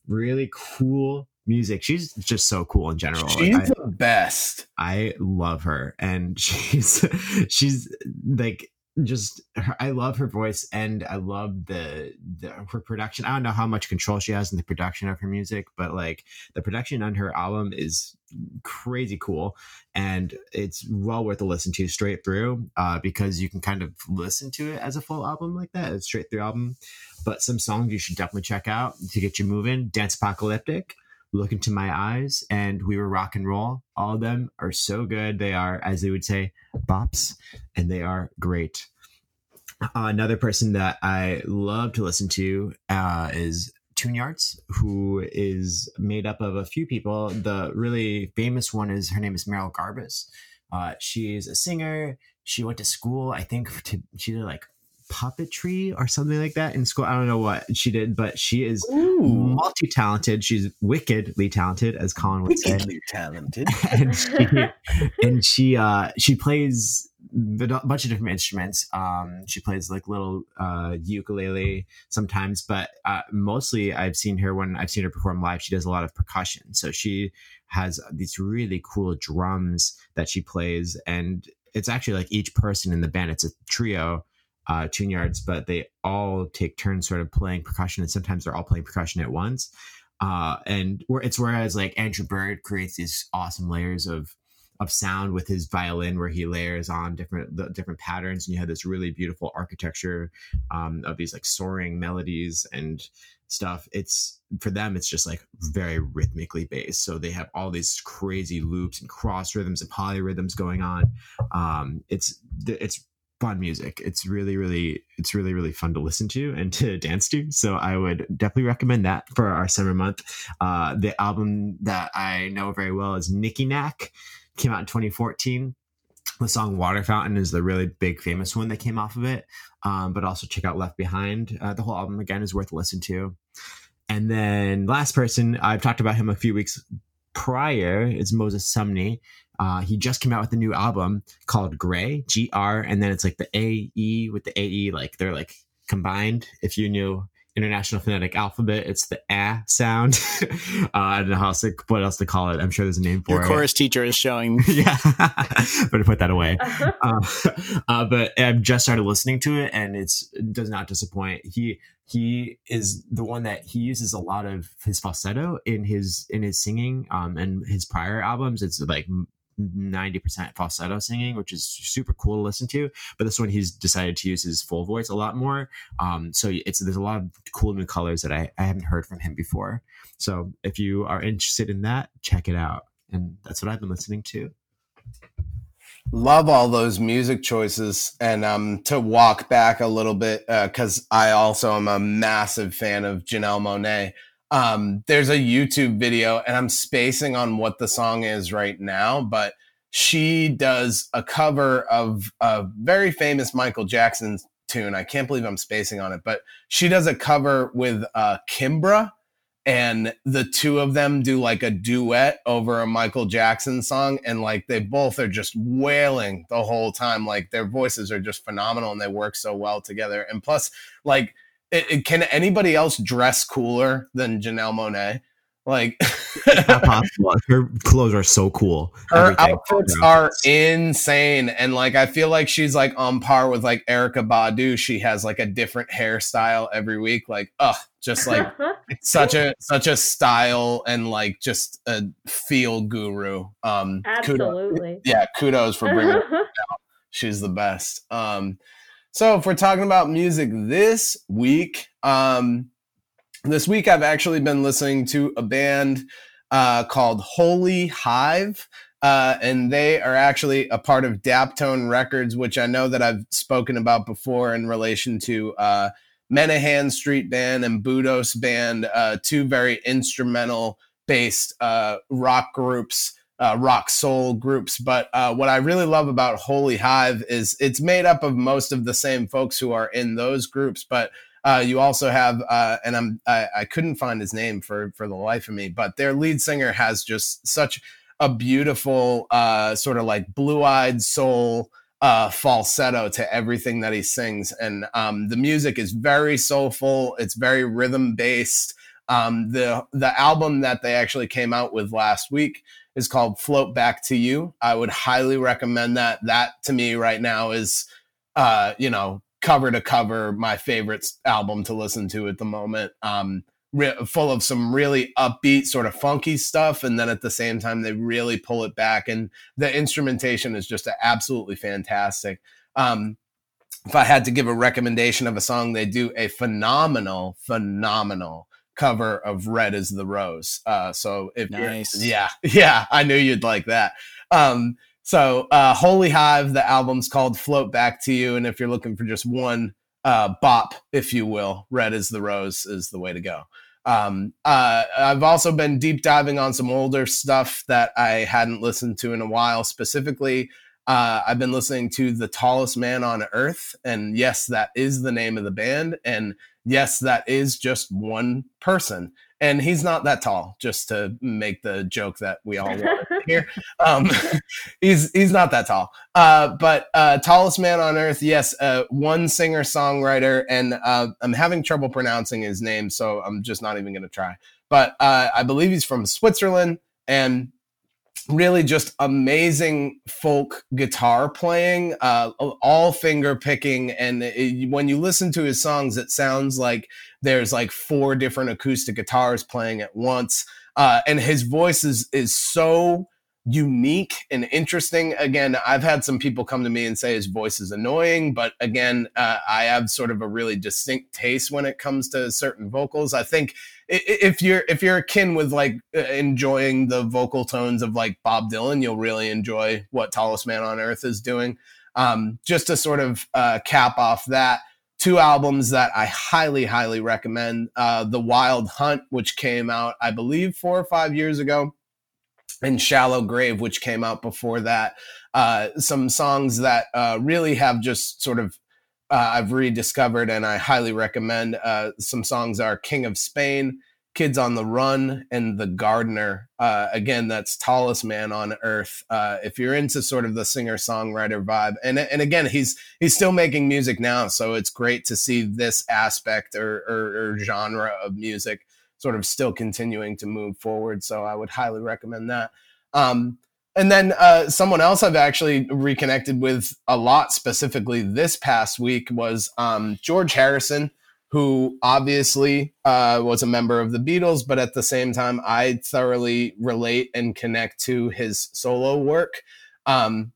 Really cool music. She's just so cool in general. She's like, the best. I love her, and she's she's like just I love her voice and I love the, the her production. I don't know how much control she has in the production of her music, but like the production on her album is crazy cool and it's well worth a listen to straight through uh, because you can kind of listen to it as a full album like that, a straight through album. But some songs you should definitely check out to get you moving. Dance Apocalyptic look into my eyes and we were rock and roll all of them are so good they are as they would say bops and they are great uh, another person that i love to listen to uh, is Tune Yards, who is made up of a few people. The really famous one is her name is Merrill Garbus. Uh, she's a singer. She went to school, I think, to she did like puppetry or something like that in school. I don't know what she did, but she is multi talented. She's wickedly talented, as Colin would wickedly say. talented, and she and she uh, she plays a bunch of different instruments. Um, she plays like little uh, ukulele sometimes, but uh, mostly I've seen her when I've seen her perform live. She does a lot of percussion, so she has these really cool drums that she plays, and it's actually like each person in the band. It's a trio uh, tune yards, but they all take turns sort of playing percussion, and sometimes they're all playing percussion at once. Uh, and it's whereas like Andrew Bird creates these awesome layers of of sound with his violin, where he layers on different the different patterns, and you have this really beautiful architecture um, of these like soaring melodies and stuff. It's for them, it's just like very rhythmically based. So they have all these crazy loops and cross rhythms and polyrhythms going on. Um, it's it's fun music. It's really, really, it's really, really fun to listen to and to dance to. So I would definitely recommend that for our summer month. Uh, the album that I know very well is Nikki Nack, came out in 2014. The song Water Fountain is the really big, famous one that came off of it. Um, but also check out Left Behind. Uh, the whole album again is worth listening to. And then last person, I've talked about him a few weeks prior is Moses Sumney. Uh, he just came out with a new album called Gray, G R, and then it's like the A E with the A E, like they're like combined. If you knew International Phonetic Alphabet, it's the A sound. uh, I don't know how else to, what else to call it. I'm sure there's a name for Your it. Your chorus teacher is showing. yeah, better put that away. Uh, uh, but I've just started listening to it, and it's it does not disappoint. He he is the one that he uses a lot of his falsetto in his in his singing um and his prior albums it's like 90% falsetto singing, which is super cool to listen to. But this one, he's decided to use his full voice a lot more. Um, so it's there's a lot of cool new colors that I, I haven't heard from him before. So if you are interested in that, check it out. And that's what I've been listening to. Love all those music choices. And um, to walk back a little bit, because uh, I also am a massive fan of Janelle Monáe. Um, there's a YouTube video, and I'm spacing on what the song is right now, but she does a cover of a very famous Michael Jackson tune. I can't believe I'm spacing on it, but she does a cover with uh, Kimbra and the two of them do like a duet over a Michael Jackson song and like they both are just wailing the whole time like their voices are just phenomenal and they work so well together and plus like it, it, can anybody else dress cooler than Janelle Monáe like not possible. Her clothes are so cool. Her Everything. outfits are insane, and like I feel like she's like on par with like Erykah Badu. She has like a different hairstyle every week. Like, oh, just like such a such a style and like just a feel guru. Um, absolutely. Kudos, yeah, kudos for bringing. her out. She's the best. Um, so if we're talking about music this week, um this week I've actually been listening to a band uh, called Holy Hive. Uh, and they are actually a part of Daptone Records, which I know that I've spoken about before in relation to uh, Menahan Street Band and Budos Band, uh, two very instrumental based uh, rock groups. Uh, rock soul groups. But uh, what I really love about Holy Hive is it's made up of most of the same folks who are in those groups, but uh, you also have, uh, and I'm I, I, couldn't find his name for for the life of me, but their lead singer has just such a beautiful uh, sort of like blue eyed soul uh, falsetto to everything that he sings, and um, the music is very soulful. It's very rhythm based. Um, the the album that they actually came out with last week is called Float Back to You. I would highly recommend that. That to me right now is uh, you know, cover to cover my favorite album to listen to at the moment. Um, re- full of some really upbeat, sort of funky stuff, and then at the same time they really pull it back, and the instrumentation is just absolutely fantastic. Um, if I had to give a recommendation of a song, they do a phenomenal, phenomenal cover of "Red Is the Rose." Uh, so if nice. yeah, yeah, I knew you'd like that. Um, so, uh, Holy Hive, the album's called Float Back to You. And if you're looking for just one uh, bop, if you will, Red is the Rose is the way to go. Um, uh, I've also been deep diving on some older stuff that I hadn't listened to in a while. Specifically, uh, I've been listening to The Tallest Man on Earth. And yes, that is the name of the band. And yes, that is just one person and he's not that tall. Just to make the joke that we all want here, um, he's he's not that tall. Uh, but uh, tallest man on earth, yes, uh, one singer songwriter, and uh, I'm having trouble pronouncing his name, so I'm just not even going to try. But uh, I believe he's from Switzerland, and really just amazing folk guitar playing, uh, all finger picking. And it, when you listen to his songs, it sounds like there's like four different acoustic guitars playing at once. Uh, and his voice is, is so unique and interesting. Again, I've had some people come to me and say his voice is annoying, but again, uh, I have sort of a really distinct taste when it comes to certain vocals. I think if you're if you're akin with like uh, enjoying the vocal tones of like Bob Dylan, you'll really enjoy what Tallest Man on Earth is doing. Um, just to sort of uh, cap off that, two albums that I highly, highly recommend. Uh, the Wild Hunt, which came out, I believe, four or five years ago, and Shallow Grave, which came out before that. Uh, some songs that uh, really have just sort of uh, I've rediscovered and I highly recommend. Uh, some songs are King of Spain, Kids on the Run, and The Gardener. Uh, again, that's Tallest Man on Earth. Uh, if you're into sort of the singer songwriter vibe, and and again, he's he's still making music now, so it's great to see this aspect or, or, or genre of music sort of still continuing to move forward. So I would highly recommend that. Um, and then uh, someone else I've actually reconnected with a lot specifically this past week was um, George Harrison, who obviously uh, was a member of the Beatles, but at the same time, I thoroughly relate and connect to his solo work. Um,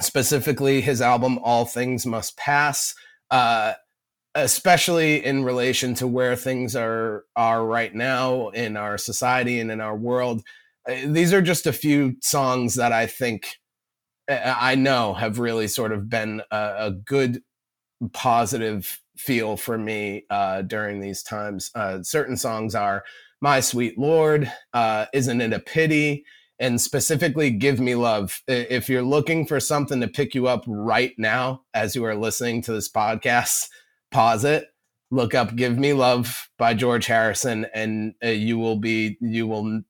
specifically, his album All Things Must Pass. Uh, especially in relation to where things are are right now in our society and in our world uh, these are just a few songs that I think I know have really sort of been a, a good positive feel for me uh, during these times. Uh, certain songs are "My Sweet Lord," uh, "Isn't It a Pity," and specifically "Give Me Love." If you're looking for something to pick you up right now as you are listening to this podcast, pause it look up give me love by george harrison and uh, you will be you will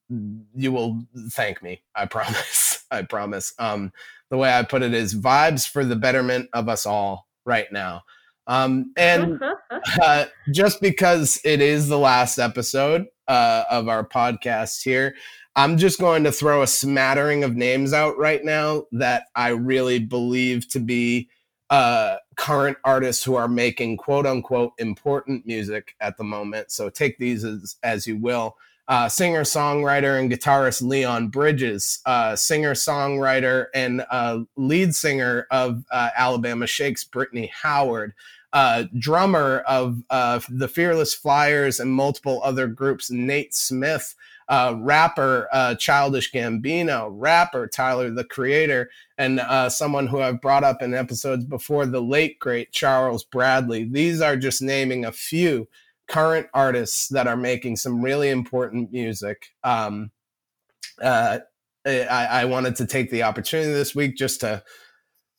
you will thank me i promise i promise. Um the way i put it is vibes for the betterment of us all right now. Um and uh, just because it is the last episode uh, of our podcast here i'm just going to throw a smattering of names out right now that i really believe to be uh, current artists who are making quote unquote important music at the moment. So take these as, as you will. Uh, singer, songwriter, and guitarist Leon Bridges, uh, singer, songwriter, and uh, lead singer of uh, Alabama Shakes, Brittany Howard, uh, drummer of uh, the Fearless Flyers and multiple other groups, Nate Smith, uh, rapper uh, Childish Gambino, rapper Tyler the Creator, and uh, someone who I've brought up in episodes before, the late great Charles Bradley. These are just naming a few current artists that are making some really important music. Um, uh, I, I, wanted to take the opportunity this week just to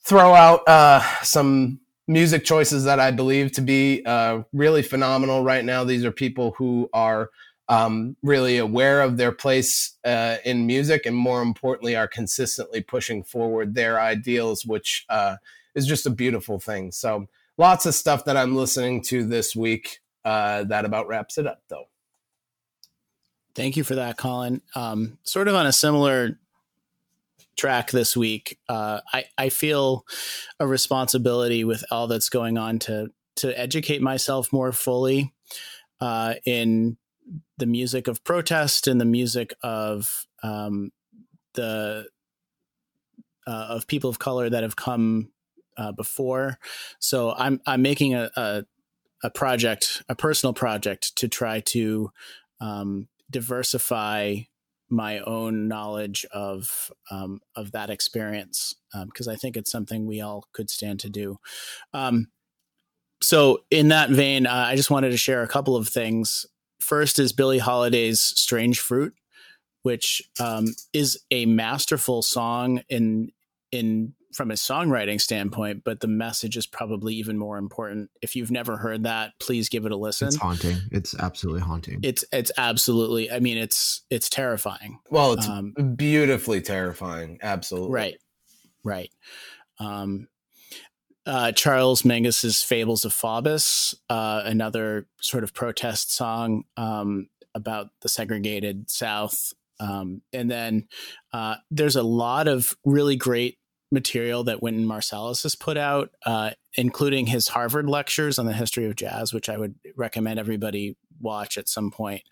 throw out uh, some music choices that I believe to be uh, really phenomenal right now. These are people who are um, really aware of their place uh, in music and more importantly are consistently pushing forward their ideals which uh, is just a beautiful thing. So lots of stuff that i'm listening to this week uh, that about wraps it up though. Thank you for that colin. Um, sort of on a similar track this week uh, I, I feel a responsibility with all that's going on to to educate myself more fully uh, in the music of protest and the music of um, the uh, of people of color that have come uh, before. So I'm I'm making a, a, a project, a personal project, to try to um, diversify my own knowledge of um, of that experience because um, I think it's something we all could stand to do. Um, so in that vein, uh, I just wanted to share a couple of things First is Billie Holiday's "Strange Fruit," which um, is a masterful song in in from a songwriting standpoint, but the message is probably even more important. If you've never heard that, please give it a listen. It's haunting. It's absolutely haunting. It's it's absolutely. I mean, it's it's terrifying. Well, it's um, beautifully terrifying. Absolutely. Right. Right. Um, uh, Charles Mingus's "Fables of Faubus," uh, another sort of protest song um, about the segregated South. Um, and then uh, there's a lot of really great material that Wynton Marsalis has put out, uh, including his Harvard lectures on the history of jazz, which I would recommend everybody watch at some point.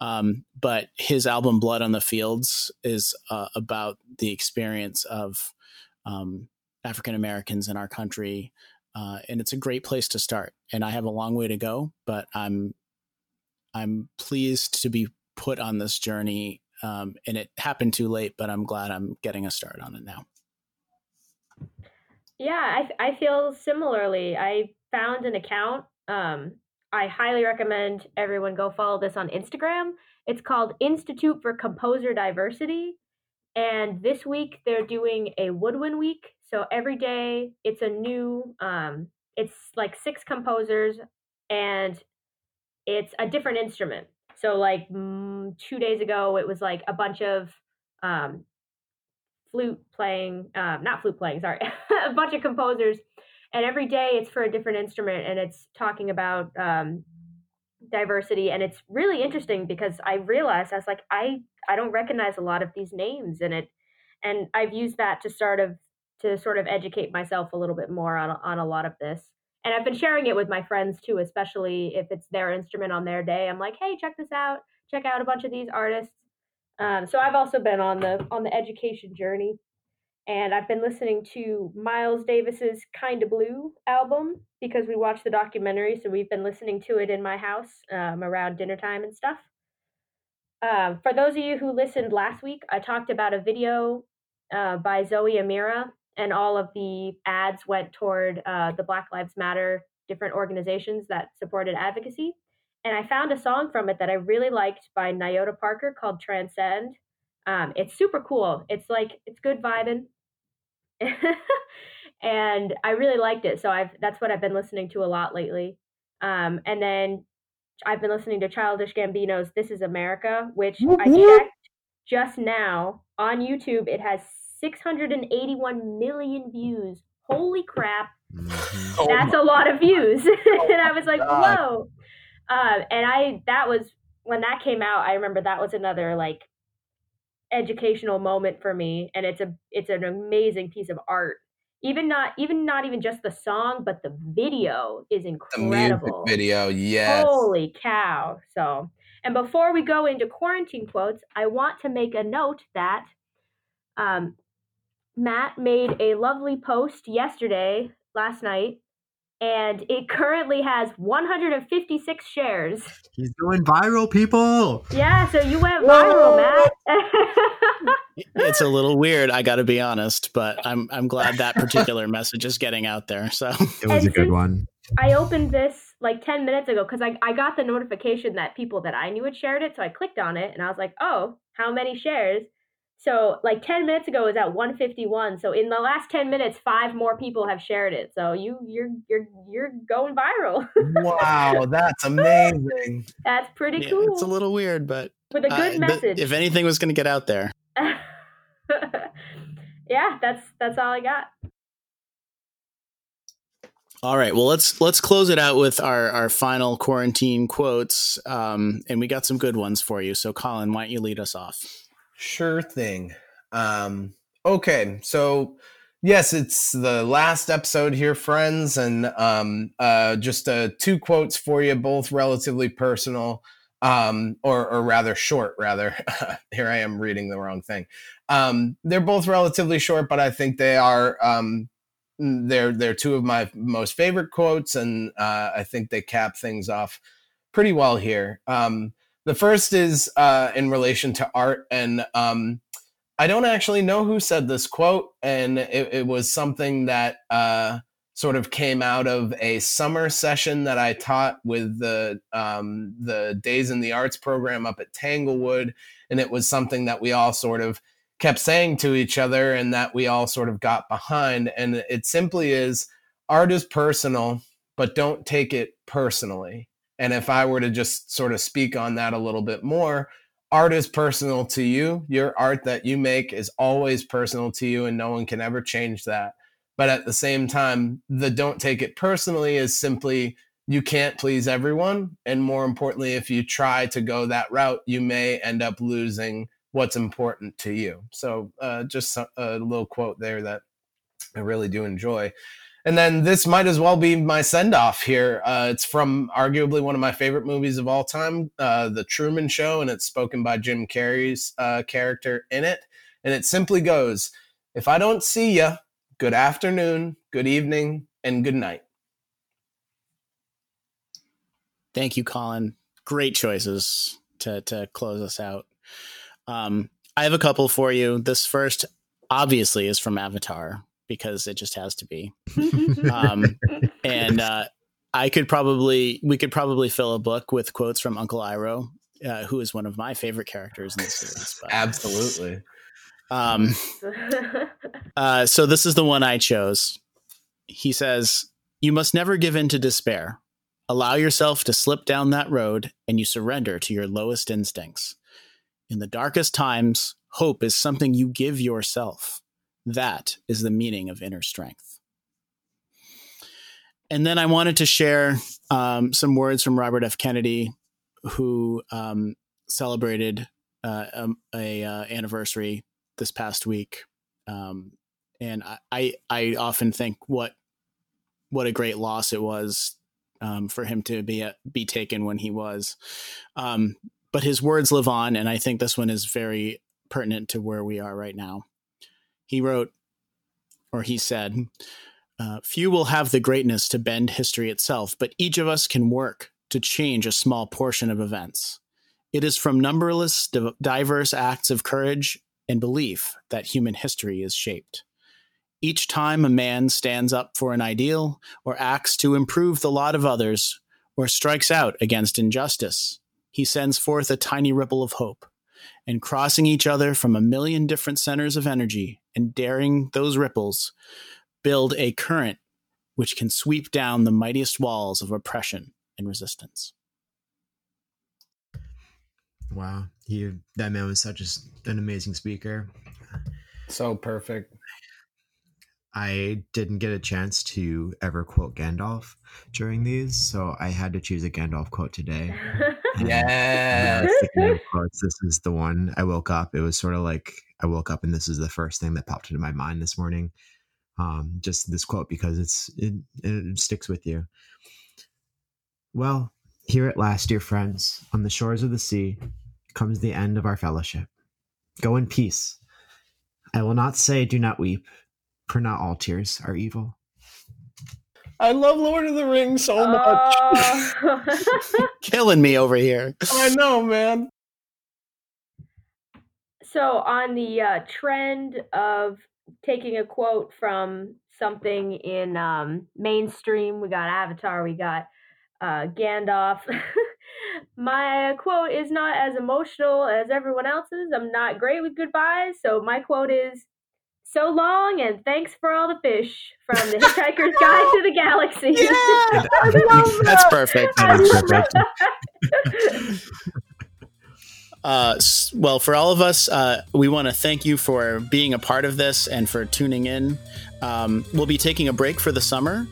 Um, but his album "Blood on the Fields" is uh, about the experience of um, African Americans in our country, uh, and it's a great place to start. And I have a long way to go, but I'm I'm pleased to be put on this journey. Um, and it happened too late, but I'm glad I'm getting a start on it now. Yeah, I, I feel similarly. I found an account. Um, I highly recommend everyone go follow this on Instagram. It's called Institute for Composer Diversity. And this week they're doing a woodwind week. So every day it's a new, um, it's like six composers and it's a different instrument. So like mm, two days ago, it was like a bunch of um, flute playing, um, not flute playing, sorry, a bunch of composers. And every day it's for a different instrument and it's talking about um, diversity. And it's really interesting because I realized I was like, I, I don't recognize a lot of these names in it. And I've used that to sort of to sort of educate myself a little bit more on on a lot of this. And I've been sharing it with my friends too, especially if it's their instrument on their day. I'm like, hey, check this out. Check out a bunch of these artists. Um, so I've also been on the on the education journey, and I've been listening to Miles Davis's "Kinda Blue" album because we watched the documentary. So we've been listening to it in my house um, around dinner time and stuff. Um, for those of you who listened last week, I talked about a video uh, by Zoe Amira and all of the ads went toward uh, the Black Lives Matter different organizations that supported advocacy. And I found a song from it that I really liked by Nayota Parker called Transcend. Um, it's super cool. It's like it's good vibing, and I really liked it. So I've that's what I've been listening to a lot lately. Um, and then I've been listening to Childish Gambino's "This Is America," which I checked just now on YouTube. It has 681 million views. Holy crap! Mm-hmm. Oh That's a lot of views. Oh and I was like, God. whoa. Uh, and I that was when that came out. I remember that was another like educational moment for me, and it's a it's an amazing piece of art. Even not even not even just the song, but the video is incredible. video, yes. Holy cow! So, and before we go into quarantine quotes, I want to make a note that um, Matt made a lovely post yesterday, last night, and it currently has 156 shares. He's going viral, people. Yeah, so you went viral, Matt. it's a little weird, I got to be honest, but I'm I'm glad that particular message is getting out there. So it was and a good one. I opened this like 10 minutes ago because I, I got the notification that people that I knew had shared it. So I clicked on it and I was like, oh, how many shares? So like 10 minutes ago is at 151. So in the last 10 minutes, five more people have shared it. So you you're you're you're going viral. wow, that's amazing. That's pretty yeah, cool. It's a little weird, but with a good uh, message. if anything was going to get out there. yeah, that's that's all I got. All right, well let's let's close it out with our our final quarantine quotes, um, and we got some good ones for you. So, Colin, why don't you lead us off? Sure thing. Um, okay, so yes, it's the last episode here, friends, and um, uh, just uh, two quotes for you, both relatively personal, um, or, or rather short. Rather, here I am reading the wrong thing. Um, they're both relatively short, but I think they are. Um, they're they're two of my most favorite quotes, and uh, I think they cap things off pretty well here. Um, the first is uh, in relation to art, and um, I don't actually know who said this quote, and it, it was something that uh, sort of came out of a summer session that I taught with the um, the Days in the Arts program up at Tanglewood, and it was something that we all sort of kept saying to each other, and that we all sort of got behind, and it simply is: art is personal, but don't take it personally. And if I were to just sort of speak on that a little bit more, art is personal to you. Your art that you make is always personal to you, and no one can ever change that. But at the same time, the don't take it personally is simply you can't please everyone. And more importantly, if you try to go that route, you may end up losing what's important to you. So, uh, just a, a little quote there that I really do enjoy. And then this might as well be my send off here. Uh, it's from arguably one of my favorite movies of all time, uh, The Truman Show, and it's spoken by Jim Carrey's uh, character in it. And it simply goes If I don't see you, good afternoon, good evening, and good night. Thank you, Colin. Great choices to, to close us out. Um, I have a couple for you. This first, obviously, is from Avatar because it just has to be. um, and uh, I could probably, we could probably fill a book with quotes from Uncle Iroh, uh, who is one of my favorite characters in the series. But, Absolutely. Um, uh, so this is the one I chose. He says, "You must never give in to despair. Allow yourself to slip down that road, and you surrender to your lowest instincts. In the darkest times, hope is something you give yourself." That is the meaning of inner strength. And then I wanted to share um, some words from Robert F. Kennedy, who um, celebrated uh, um, a, a uh, anniversary this past week. Um, and I, I, I often think what what a great loss it was um, for him to be a, uh, be taken when he was. Um, but his words live on, and I think this one is very pertinent to where we are right now. He wrote, or he said, uh, Few will have the greatness to bend history itself, but each of us can work to change a small portion of events. It is from numberless, diverse acts of courage and belief that human history is shaped. Each time a man stands up for an ideal, or acts to improve the lot of others, or strikes out against injustice, he sends forth a tiny ripple of hope. And crossing each other from a million different centers of energy and daring those ripples, build a current which can sweep down the mightiest walls of oppression and resistance. Wow, he that man was such a, an amazing speaker. So perfect. I didn't get a chance to ever quote Gandalf during these, so I had to choose a Gandalf quote today. yeah. quotes, this is the one. I woke up. It was sort of like I woke up and this is the first thing that popped into my mind this morning. Um, just this quote because it's it, it sticks with you. Well, here at last, dear friends, on the shores of the sea, comes the end of our fellowship. Go in peace. I will not say, do not weep, for not all tears are evil. I love Lord of the Rings so much. Uh... Killing me over here. I know, man. So, on the uh, trend of taking a quote from something in um, mainstream, we got Avatar, we got uh, Gandalf. my quote is not as emotional as everyone else's. I'm not great with goodbyes, so my quote is so long and thanks for all the fish from the Hitchhiker's Guide to the Galaxy. Yeah, that's perfect. That's perfect. Uh, well, for all of us, uh, we want to thank you for being a part of this and for tuning in. Um, we'll be taking a break for the summer.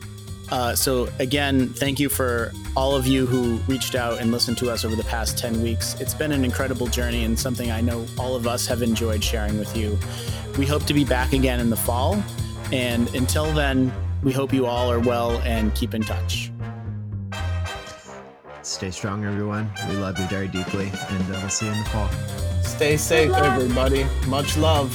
Uh, so, again, thank you for all of you who reached out and listened to us over the past 10 weeks. It's been an incredible journey and something I know all of us have enjoyed sharing with you. We hope to be back again in the fall. And until then, we hope you all are well and keep in touch. Stay strong, everyone. We love you very deeply, and uh, we'll see you in the fall. Stay safe, everybody. Much love.